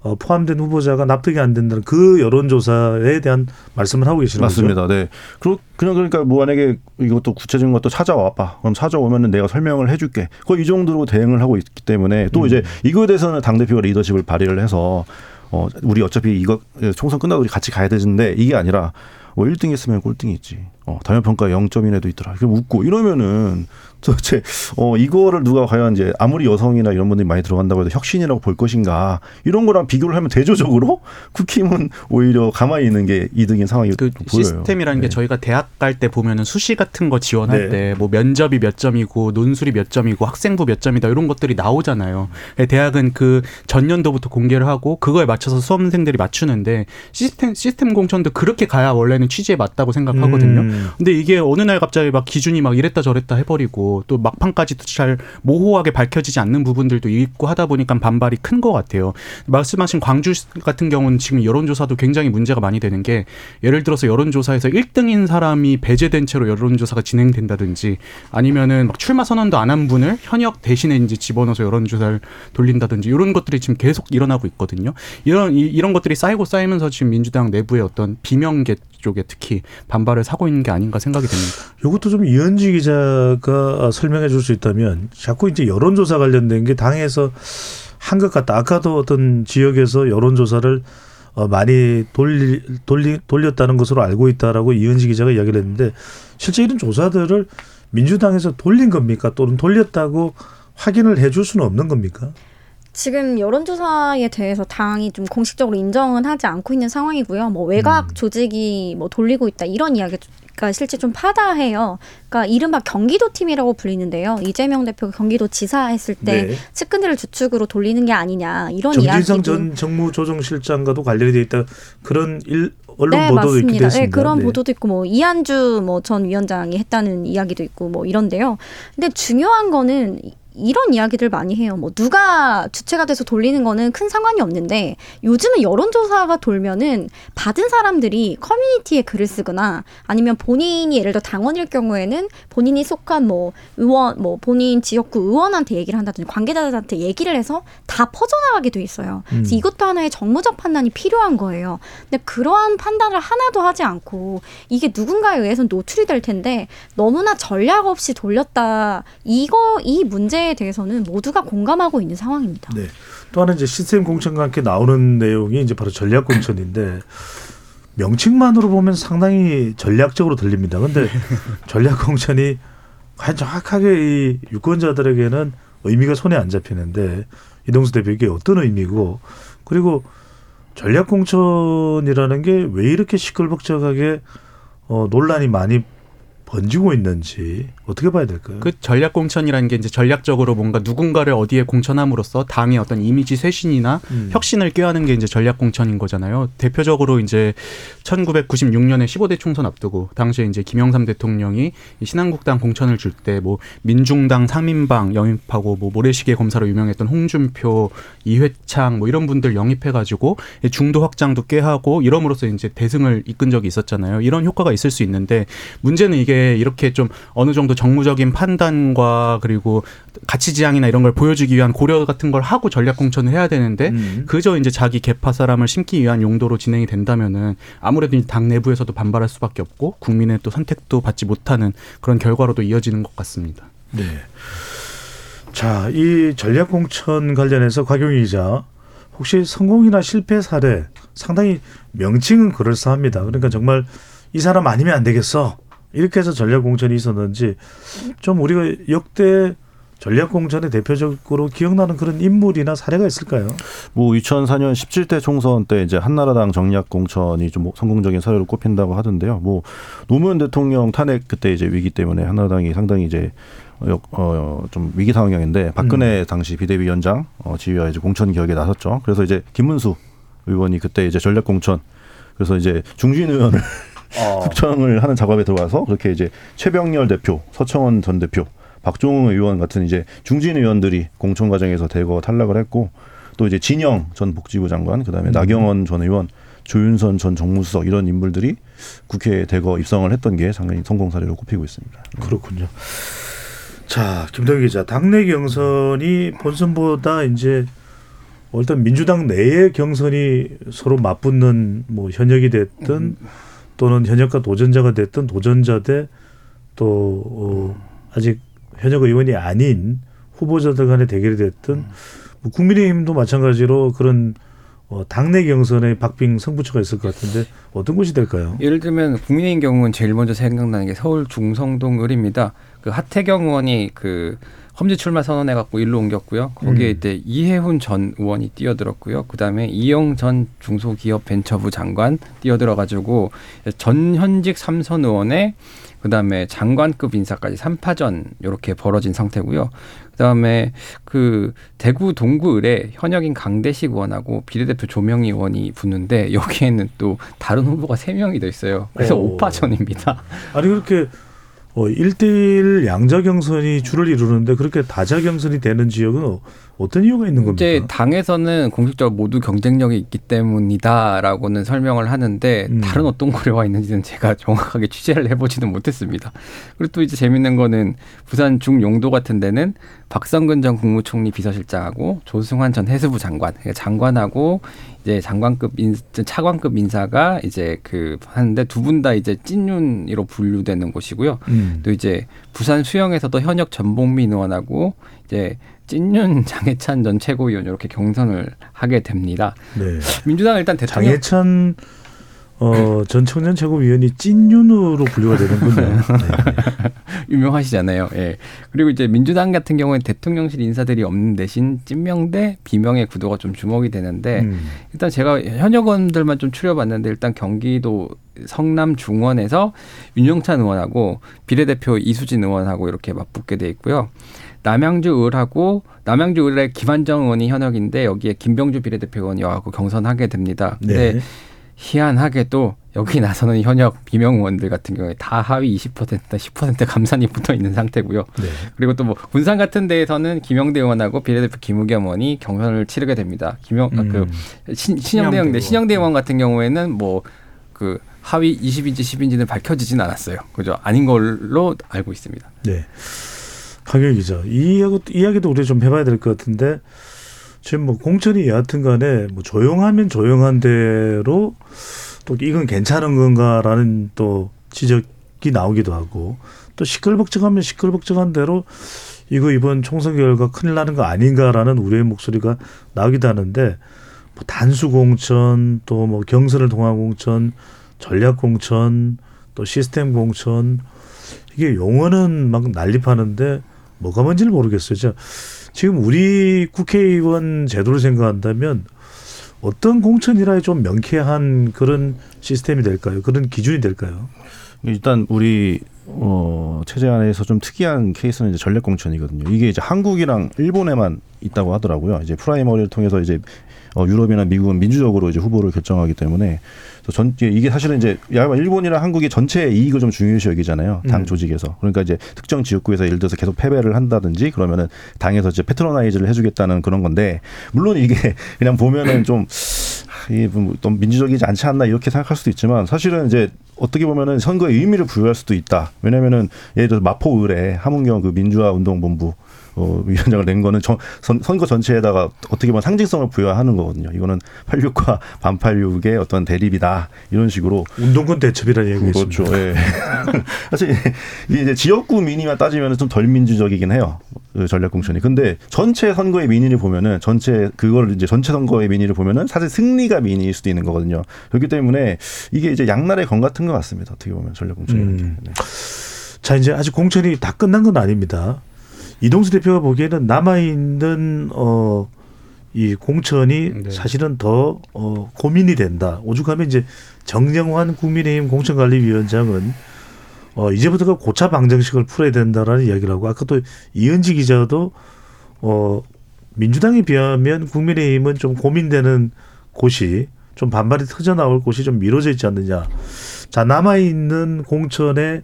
어, 포함된 후보자가 납득이 안 된다는 그 여론조사에 대한 말씀을 하고 계시는 거죠. 맞습니다. 네. 그러, 그냥 그러니까 뭐 만약에 이것도 구체적인 것도 찾아와봐. 그럼 찾아오면은 내가 설명을 해줄게. 거의 이 정도로 대응을 하고 있기 때문에 또 이제 이거에 대해서는 당대표가 리더십을 발휘를 해서 어, 우리 어차피 이거 총선 끝나고 우리 같이 가야 되는데 이게 아니라 뭐 1등 했으면 꼴등이 있지. 어, 단연평가 0점인 애도 있더라. 이렇게 웃고 이러면은 도대체 어 이거를 누가 과연 이제 아무리 여성이나 이런 분들이 많이 들어간다고 해도 혁신이라고 볼 것인가 이런 거랑 비교를 하면 대조적으로 국힘은 오히려 가만히 있는 게 이득인 상황이 그 보여요. 시스템이라는 게 네. 저희가 대학 갈 때 보면은 수시 같은 거 지원할 네. 때뭐 면접이 몇 점이고 논술이 몇 점이고 학생부 몇 점이다 이런 것들이 나오잖아요. 대학은 그 전년도부터 공개를 하고 그거에 맞춰서 수험생들이 맞추는데 시스템 시스템 공천도 그렇게 가야 원래는 취지에 맞다고 생각하거든요. 음. 근데 이게 어느 날 갑자기 막 기준이 막 이랬다 저랬다 해버리고 또 막판까지도 잘 모호하게 밝혀지지 않는 부분들도 있고 하다 보니까 반발이 큰 것 같아요. 말씀하신 광주 같은 경우는 지금 여론조사도 굉장히 문제가 많이 되는 게 예를 들어서 여론조사에서 1등인 사람이 배제된 채로 여론조사가 진행된다든지 아니면은 막 출마 선언도 안 한 분을 현역 대신에 이제 집어넣어서 여론조사를 돌린다든지 이런 것들이 지금 계속 일어나고 있거든요. 이런 이, 이런 것들이 쌓이고 쌓이면서 지금 민주당 내부의 어떤 비명계 쪽에 특히 반발을 사고 있는 게 아닌가 생각이 됩니다. 이것도 좀 이현지 기자가 설명해 줄 수 있다면 자꾸 이제 여론조사 관련된 게 당에서 한 것 같다. 아까도 어떤 지역에서 여론조사를 어, 많이 돌리, 돌리, 돌렸다는 것으로 알고 있다라고 이현지 기자가 이야기를 했는데 실제 이런 조사들을 민주당에서 돌린 겁니까? 또는 돌렸다고 확인을 해 줄 수는 없는 겁니까? 지금 여론조사에 대해서 당이 좀 공식적으로 인정은 하지 않고 있는 상황이고요. 뭐 외곽 음. 조직이 뭐 돌리고 있다 이런 이야기가 실제 좀 파다해요. 그러니까 이른바 경기도 팀이라고 불리는데요. 이재명 대표가 경기도 지사 했을 때 네. 측근들을 주축으로 돌리는 게 아니냐 이런 정진상 이야기도 전 정무조정실장과도 관련이 돼 있다 그런 일, 언론 네, 보도도 있기도 맞습니다. 했습니다. 네, 그런 네. 보도도 있고 뭐 이한주 뭐 전 위원장이 했다는 이야기도 있고 뭐 이런데요. 근데 중요한 거는 이- 이런 이야기들 많이 해요. 뭐 누가 주체가 돼서 돌리는 거는 큰 상관이 없는데 요즘은 여론조사가 돌면은 받은 사람들이 커뮤니티에 글을 쓰거나 아니면 본인이 예를 들어 당원일 경우에는 본인이 속한 뭐 의원 뭐 본인 지역구 의원한테 얘기를 한다든지 관계자들한테 얘기를 해서 다 퍼져나가게 돼 있어요. 그래서 이것도 하나의 정무적 판단이 필요한 거예요. 근데 그러한 판단을 하나도 하지 않고 이게 누군가에 의해서 노출이 될 텐데 너무나 전략 없이 돌렸다. 이거 이 문제 에 대해서는 모두가 공감하고 있는 상황입니다. 네. 또 하나 이제 시스템 공천과 함께 나오는 내용이 이제 바로 전략 공천인데 명칭만으로 보면 상당히 전략적으로 들립니다. 근데 전략 공천이 과연 정확하게 이 유권자들에게는 의미가 손에 안 잡히는데 이동수 대표 이게 어떤 의미고 그리고 전략 공천이라는 게 왜 이렇게 시끌벅적하게 어, 논란이 많이 번지고 있는지 어떻게 봐야 될까요? 그 전략 공천이라는 게 이제 전략적으로 뭔가 누군가를 어디에 공천함으로써 당의 어떤 이미지 쇄신이나 음. 혁신을 꾀하는 게 이제 전략 공천인 거잖아요. 대표적으로 이제 1996년에 15대 총선 앞두고 당시에 이제 김영삼 대통령이 이 신한국당 공천을 줄 때 뭐 민중당 3인방 영입하고 뭐 모래시계 검사로 유명했던 홍준표, 이회창 뭐 이런 분들 영입해 가지고 중도 확장도 꾀하고 이럼으로써 이제 대승을 이끈 적이 있었잖아요. 이런 효과가 있을 수 있는데 문제는 이게 이렇게 좀 어느 정도 정무적인 판단과 그리고 가치 지향이나 이런 걸 보여주기 위한 고려 같은 걸 하고 전략 공천을 해야 되는데 음. 그저 이제 자기 개파 사람을 심기 위한 용도로 진행이 된다면은 아무래도 당 내부에서도 반발할 수밖에 없고 국민의 또 선택도 받지 못하는 그런 결과로도 이어지는 것 같습니다. 네. 자, 이 전략 공천 관련해서 곽용희 기자 혹시 성공이나 실패 사례 상당히 명칭은 그럴싸합니다. 그러니까 정말 이 사람 아니면 안 되겠어. 이렇게 해서 전략 공천이 있었는지 좀 우리가 역대 전략 공천의 대표적으로 기억나는 그런 인물이나 사례가 있을까요? 뭐 2004년 17대 총선 때 이제 한나라당 정략 공천이 좀 성공적인 사례로 꼽힌다고 하던데요. 뭐 노무현 대통령 탄핵 그때 이제 위기 때문에 한나라당이 상당히 이제 어좀 위기 상황이었는데 박근혜 당시 비대위원장 어, 지휘와 이제 공천 개혁에 나섰죠. 그래서 이제 김문수 의원이 그때 이제 전략 공천 그래서 이제 중진 의원을 숙청을 하는 작업에 들어와서 그렇게 이제 최병렬 대표, 서청원 전 대표, 박종훈 의원 같은 이제 중진 의원들이 공천 과정에서 대거 탈락을 했고 또 이제 진영 전 복지부 장관, 그다음에 나경원 전 의원, 조윤선 전 정무수석 이런 인물들이 국회에 대거 입성을 했던 게 상당히 성공 사례로 꼽히고 있습니다. 그렇군요. 자, 김동희 기자, 당내 경선이 본선보다 이제 뭐 일단 민주당 내의 경선이 서로 맞붙는 뭐 현역이 됐든 또는 현역과 도전자가 됐든 도전자 대또 어, 아직 현역 의원이 아닌 후보자들 간의 대결이 됐든 뭐 국민의힘도 마찬가지로 그런 어, 당내 경선에 박빙 승부처가 있을 것 같은데 어떤 곳이 될까요? 예를 들면 국민의힘 경우는 제일 먼저 생각나는 게 서울 중성동 을입니다. 그 하태경 의원이 그 험지 출마 선언해 갖고 일로 옮겼고요. 거기에 음. 이때 이해훈 전 의원이 뛰어들었고요. 그 다음에 이영 전 중소기업 벤처부 장관 뛰어들어 가지고 전 현직 삼선 의원에 그다음에 장관급 인사까지 삼파전 이렇게 벌어진 상태고요. 그 다음에 그 대구 동구을에 현역인 강대식 의원하고 비례대표 조명희 의원이 붙는데 여기에는 또 다른 후보가 세명이더 있어요. 그래서 오. 오파전입니다 아니 그렇게 어 1대1 양자 경선이 주를 이루는데 그렇게 다자 경선이 되는 지역은 어- 어떤 이유가 있는 겁니까? 이제 당에서는 공식적으로 모두 경쟁력이 있기 때문이다라고는 설명을 하는데 음. 다른 어떤 고려가 있는지는 제가 정확하게 취재를 해보지는 못했습니다. 그리고 또 이제 재밌는 거는 부산 중용도 같은 데는 박성근 전 국무총리 비서실장하고 조승환 전 해수부 장관, 그러니까 장관하고 이제 장관급 인 차관급 인사가 이제 그 하는데 두 분 다 이제 찐윤으로 분류되는 곳이고요. 음. 또 이제 부산 수영에서도 현역 전봉민 의원하고 이제 찐윤 장해찬 전 최고위원 이렇게 경선을 하게 됩니다. 네. 민주당 은 일단 대통령 장해찬 어, 전 청년 최고위원이 찐윤으로 분류가 되는군요. 네. 유명하시잖아요. 예. 그리고 이제 민주당 같은 경우는 대통령실 인사들이 없는 대신 찐명 대 비명의 구도가 좀 주목이 되는데 음. 일단 제가 현역원들만 좀 추려봤는데 일단 경기도 성남 중원에서 윤영찬 의원하고 비례대표 이수진 의원하고 이렇게 맞붙게 돼 있고요. 남양주 을하고 남양주 을의 김한정 의원이 현역인데 여기에 김병주 비례대표 의원이 와갖고 경선하게 됩니다. 근데 네. 희한하게도 여기 나서는 현역 비명 의원들 같은 경우에 다 하위 20%나 10% 감산이 붙어 있는 상태고요. 네. 그리고 또 뭐 군산 같은 데에서는 김영대 의원하고 비례대표 김우겸 의원이 경선을 치르게 됩니다. 김영 아, 그 신, 신영대 의원, 신영대 의원 같은 경우에는 뭐 그 하위 20인지 10인지는 밝혀지진 않았어요. 그죠? 아닌 걸로 알고 있습니다. 네. 기자, 이 이야기, 이야기도 우리 좀 해봐야 될 것 같은데 지금 뭐 공천이 여하튼 간에 뭐 조용하면 조용한 대로 또 이건 괜찮은 건가라는 또 지적이 나오기도 하고 또 시끌벅적하면 시끌벅적한 대로 이거 이번 총선 결과 큰일 나는 거 아닌가라는 우려의 목소리가 나오기도 하는데 뭐 단수 공천 또 뭐 경선을 통한 공천 전략 공천 또 시스템 공천 이게 용어는 막 난립하는데 뭐가 뭔지를 모르겠어요. 자, 지금 우리 국회의원 제도를 생각한다면 어떤 공천이라야 좀 명쾌한 그런 시스템이 될까요? 그런 기준이 될까요? 일단 우리 어 체제 안에서 좀 특이한 케이스는 이제 전략 공천이거든요. 이게 이제 한국이랑 일본에만 있다고 하더라고요. 이제 프라이머리를 통해서 이제 어 유럽이나 미국은 민주적으로 이제 후보를 결정하기 때문에 전 이게 사실은 이제 야마 일본이랑 한국이 전체 이익을 좀 중요시 여기잖아요. 당 음. 조직에서. 그러니까 이제 특정 지역구에서 예를 들어서 계속 패배를 한다든지 그러면은 당에서 이제 패트로나이즈를 해주겠다는 그런 건데 물론 이게 그냥 보면은 좀 이게 뭐또 민주적이지 않지 않나 이렇게 생각할 수도 있지만 사실은 이제 어떻게 보면은 선거에 의미를 부여할 수도 있다. 왜냐면은 예를 들어서 마포 의뢰 함은경 그 민주화 운동본부 어, 위원장을 낸 거는 전, 선, 선거 전체에다가 어떻게 보면 상징성을 부여하는 거거든요. 이거는 86과 반팔육의 어떤 대립이다. 이런 식으로. 운동권 대첩이라는 얘기가 그렇죠. 있습니다. 예. 사실 이게 이제 지역구 민의만 따지면 좀 덜 민주적이긴 해요. 그 전략 공천이. 근데 전체 선거의 민의를 보면은 전체 그거를 이제 전체 선거의 민의를 보면은 사실 승리가 민의일 수도 있는 거거든요. 그렇기 때문에 이게 이제 양날의 검 같은 것 같습니다. 어떻게 보면 전략 공천이라는 게. 음. 네. 자, 이제 아직 공천이 다 끝난 건 아닙니다. 이동수 대표가 보기에는 남아 있는, 어, 이 공천이 네. 사실은 더, 어, 고민이 된다. 오죽하면 이제 정영환 국민의힘 공천관리위원장은 어, 이제부터가 고차 방정식을 풀어야 된다라는 이야기를 하고 아까 또 이은지 기자도 어, 민주당에 비하면 국민의힘은 좀 고민되는 곳이 좀 반발이 터져 나올 곳이 좀 미뤄져 있지 않느냐. 자, 남아 있는 공천의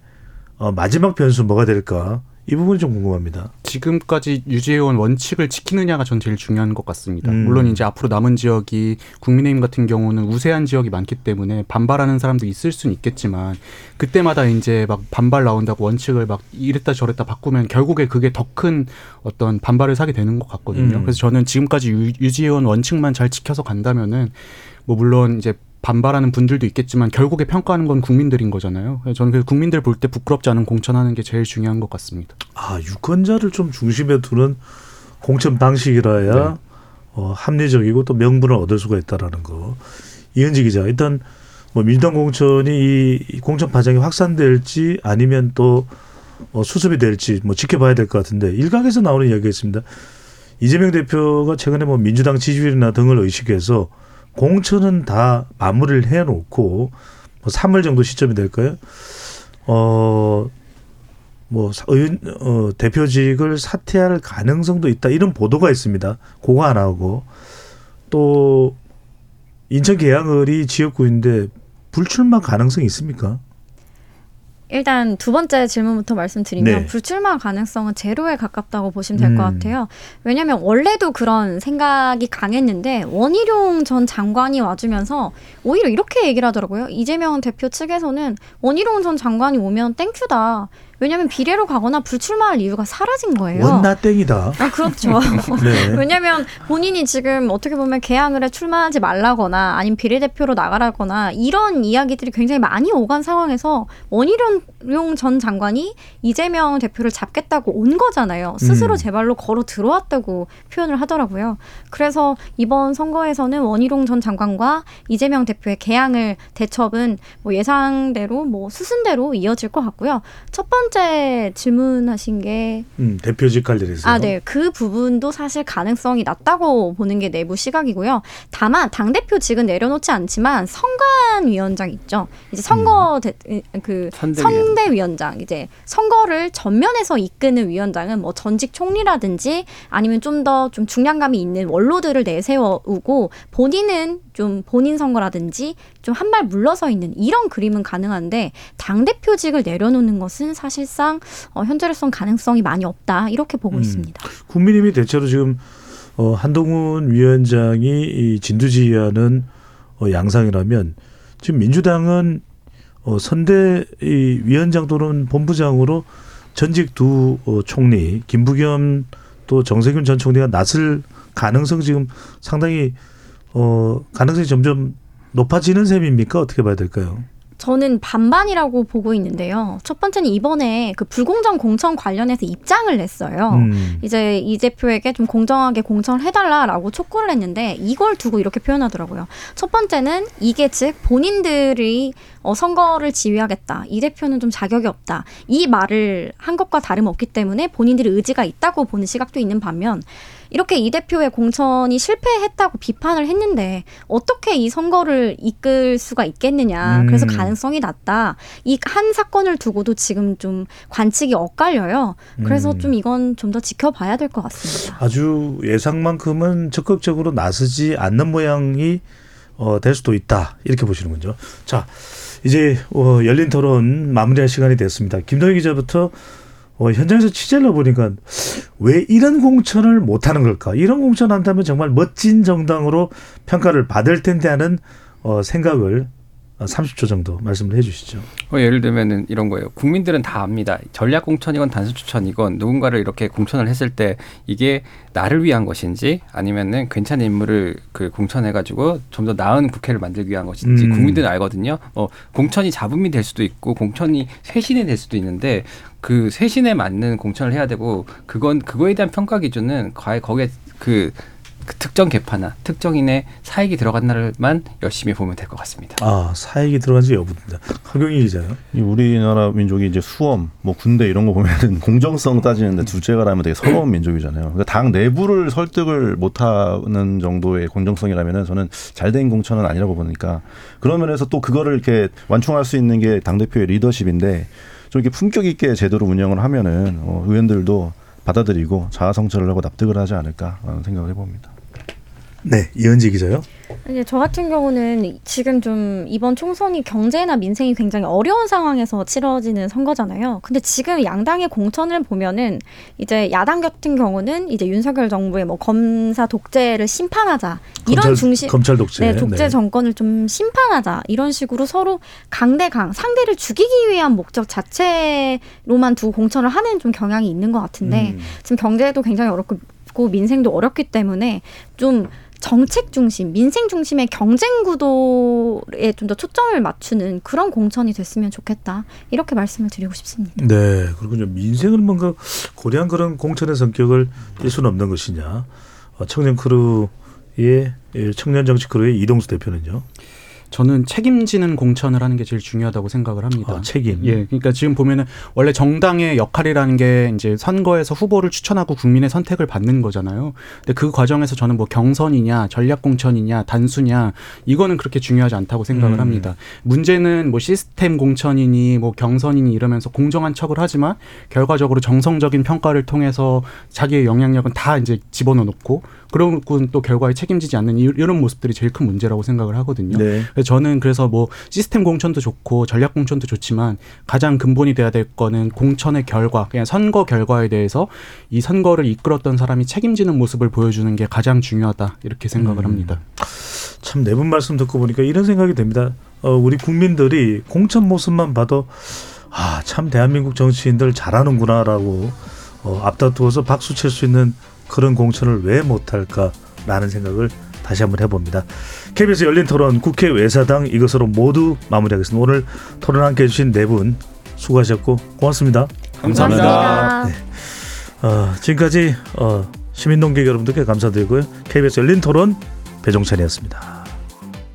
어, 마지막 변수 뭐가 될까? 이 부분이 좀 궁금합니다. 지금까지 유지해온 원칙을 지키느냐가 전 제일 중요한 것 같습니다. 음. 물론 이제 앞으로 남은 지역이 국민의힘 같은 경우는 우세한 지역이 많기 때문에 반발하는 사람도 있을 수는 있겠지만 그때마다 이제 막 반발 나온다고 원칙을 막 이랬다 저랬다 바꾸면 결국에 그게 더 큰 어떤 반발을 사게 되는 것 같거든요. 음. 그래서 저는 지금까지 유, 유지해온 원칙만 잘 지켜서 간다면은 뭐 물론 이제 반발하는 분들도 있겠지만 결국에 평가하는 건 국민들인 거잖아요. 그래서 저는 그 국민들 볼 때 부끄럽지 않은 공천하는 게 제일 중요한 것 같습니다. 아, 유권자를 좀 중심에 두는 공천 방식이라야 어, 합리적이고 또 명분을 얻을 수가 있다라는 거. 이은지 기자, 일단 뭐 민주당 공천이 이- 이 공천 파장이 확산될지 아니면 또 어, 수습이 될지 뭐 지켜봐야 될 것 같은데 일각에서 나오는 이야기가 있습니다. 이재명 대표가 최근에 뭐 민주당 지지율이나 등을 의식해서 공천은 다 마무리를 해놓고 뭐 3월 정도 시점이 될까요? 어, 뭐 사- 의원 어, 대표직을 사퇴할 가능성도 있다 이런 보도가 있습니다. 그거 하나 하고 또 인천 계양을이 지역구인데 불출마 가능성이 있습니까? 일단 두 번째 질문부터 말씀드리면 네. 불출마 가능성은 제로에 가깝다고 보시면 될것 음. 같아요. 왜냐하면 원래도 그런 생각이 강했는데 원희룡 전 장관이 와주면서 오히려 이렇게 얘기를 하더라고요. 이재명 대표 측에서는 원희룡 전 장관이 오면 땡큐다. 왜냐하면 비례로 가거나 불출마할 이유가 사라진 거예요. 원나 땡이다. 아 그렇죠. 네. 왜냐면 본인이 지금 어떻게 보면 개항을에 출마하지 말라거나 아니면 비례대표로 나가라거나 이런 이야기들이 굉장히 많이 오간 상황에서 원희룡 전 장관이 이재명 대표를 잡겠다고 온 거잖아요. 스스로 음. 제 발로 걸어 들어왔다고 표현을 하더라고요. 그래서 이번 선거에서는 원희룡 전 장관과 이재명 대표의 개항을 대첩은 뭐 예상대로 뭐 수순대로 이어질 것 같고요. 첫 번째 질문하신 게 음, 대표직 관련해서. 아, 네. 그 부분도 사실 가능성이 낮다고 보는 게 내부 시각이고요. 다만 당 대표직은 내려놓지 않지만 선관 위원장 있죠. 이제 선거 대, 그 선대위원장. 선대 위원장 이제 선거를 전면에서 이끄는 위원장은 뭐 전직 총리라든지 아니면 좀 더좀 중량감이 있는 원로들을 내세우고 본인은 좀 본인 선거라든지 좀 한 발 물러서 있는 이런 그림은 가능한데 당 대표직을 내려놓는 것은 사실상 어, 현재로선 가능성이 많이 없다 이렇게 보고 음. 있습니다. 국민의힘이 대체로 지금 어, 한동훈 위원장이 이 진두지휘하는 어, 양상이라면 지금 민주당은 어, 선대 이 위원장 또는 본부장으로 전직 두 어, 총리 김부겸 또 정세균 전 총리가 낫을 가능성 지금 상당히 어, 가능성이 점점 높아지는 셈입니까? 어떻게 봐야 될까요? 저는 반반이라고 보고 있는데요. 첫 번째는 이번에 그 불공정 공천 관련해서 입장을 냈어요. 음. 이제 이 대표에게 좀 공정하게 공천을 해달라라고 촉구를 했는데 이걸 두고 이렇게 표현하더라고요. 첫 번째는 이게 즉 본인들이 어, 선거를 지휘하겠다. 이 대표는 좀 자격이 없다. 이 말을 한 것과 다름없기 때문에 본인들의 의지가 있다고 보는 시각도 있는 반면 이렇게 이 대표의 공천이 실패했다고 비판을 했는데 어떻게 이 선거를 이끌 수가 있겠느냐. 음. 그래서 가능성이 낮다. 이 한 사건을 두고도 지금 좀 관측이 엇갈려요. 그래서 음. 좀 이건 좀 더 지켜봐야 될 것 같습니다. 아주 예상만큼은 적극적으로 나서지 않는 모양이 어, 될 수도 있다 이렇게 보시는군요. 자 이제 어, 열린 토론 마무리할 시간이 됐습니다. 김동희 기자부터 어, 현장에서 취재를 해보니까 왜 이런 공천을 못하는 걸까? 이런 공천 한다면 정말 멋진 정당으로 평가를 받을 텐데 하는 어, 생각을 어, 30초 정도 말씀을 해주시죠. 뭐 예를 들면은 이런 거예요. 국민들은 다 압니다. 전략 공천이건 단수 추천이건 누군가를 이렇게 공천을 했을 때 이게 나를 위한 것인지 아니면은 괜찮은 인물을 그 공천해가지고 좀 더 나은 국회를 만들기 위한 것인지 음. 국민들은 알거든요. 뭐 공천이 잡음이 될 수도 있고 공천이 쇄신이 될 수도 있는데 그 쇄신에 맞는 공천을 해야 되고 그건 그거에 대한 평가 기준은 과연 거기에 그, 그 특정 개파나 특정인의 사익이 들어간다를만 열심히 보면 될 것 같습니다. 아 사익이 들어간지 여부입니다. 하경희 기자요. 이 우리나라 민족이 이제 수험, 뭐 군대 이런 거 보면은 공정성 따지는데 둘째가라면 되게 서러운 민족이잖아요. 그러니까 당 내부를 설득을 못하는 정도의 공정성이라면은 저는 잘된 공천은 아니라고 보니까 그런 면에서 또 그거를 이렇게 완충할 수 있는 게 당 대표의 리더십인데 좀 이렇게 품격 있게 제대로 운영을 하면은 어, 의원들도 받아들이고 자아성찰을 하고 납득을 하지 않을까라는 생각을 해봅니다. 네 이현지 기자요. 이제 저 같은 경우는 지금 좀 이번 총선이 경제나 민생이 굉장히 어려운 상황에서 치러지는 선거잖아요. 근데 지금 양당의 공천을 보면은 이제 야당 같은 경우는 이제 윤석열 정부의 뭐 검사 독재를 심판하자 이런 검찰, 중심 검찰 독재. 네, 독재 정권을 좀 심판하자 이런 식으로 서로 강대강 상대를 죽이기 위한 목적 자체로만 두고 공천을 하는 좀 경향이 있는 것 같은데 음. 지금 경제도 굉장히 어렵고 민생도 어렵기 때문에 좀 정책 중심, 민생 중심의 경쟁 구도에 좀 더 초점을 맞추는 그런 공천이 됐으면 좋겠다 이렇게 말씀을 드리고 싶습니다. 네, 그렇군요. 민생을 뭔가 고려한 그런 공천의 성격을 뗄 수는 없는 것이냐. 어, 청년 크루의 예, 청년 정치 크루의 이동수 대표는요. 저는 책임지는 공천을 하는 게 제일 중요하다고 생각을 합니다. 아, 책임. 예, 그러니까 지금 보면은 원래 정당의 역할이라는 게 이제 선거에서 후보를 추천하고 국민의 선택을 받는 거잖아요. 근데 그 과정에서 저는 뭐 경선이냐, 전략 공천이냐, 단수냐 이거는 그렇게 중요하지 않다고 생각을 음. 합니다. 문제는 뭐 시스템 공천이니 뭐 경선이니 이러면서 공정한 척을 하지만 결과적으로 정성적인 평가를 통해서 자기의 영향력은 다 이제 집어넣어 놓고 그러고 또 결과에 책임지지 않는 이- 이런 모습들이 제일 큰 문제라고 생각을 하거든요. 네. 그래서 저는 그래서 뭐 시스템 공천도 좋고 전략 공천도 좋지만 가장 근본이 돼야 될 거는 공천의 결과, 그냥 선거 결과에 대해서 이 선거를 이끌었던 사람이 책임지는 모습을 보여주는 게 가장 중요하다 이렇게 생각을 음. 합니다. 참 네 분 말씀 듣고 보니까 이런 생각이 듭니다. 어, 우리 국민들이 공천 모습만 봐도 아, 참 대한민국 정치인들 잘하는구나라고 어, 앞다투어서 박수 칠 수 있는 그런 공천을 왜 못할까라는 생각을 다시 한번 해봅니다. KBS 열린 토론 국회 외사당 이것으로 모두 마무리하겠습니다. 오늘 토론 함께 해주신 네 분 수고하셨고 고맙습니다. 감사합니다. 어, 지금까지 어, 시민농객 여러분들께 감사드리고요. KBS 열린 토론 배종찬이었습니다.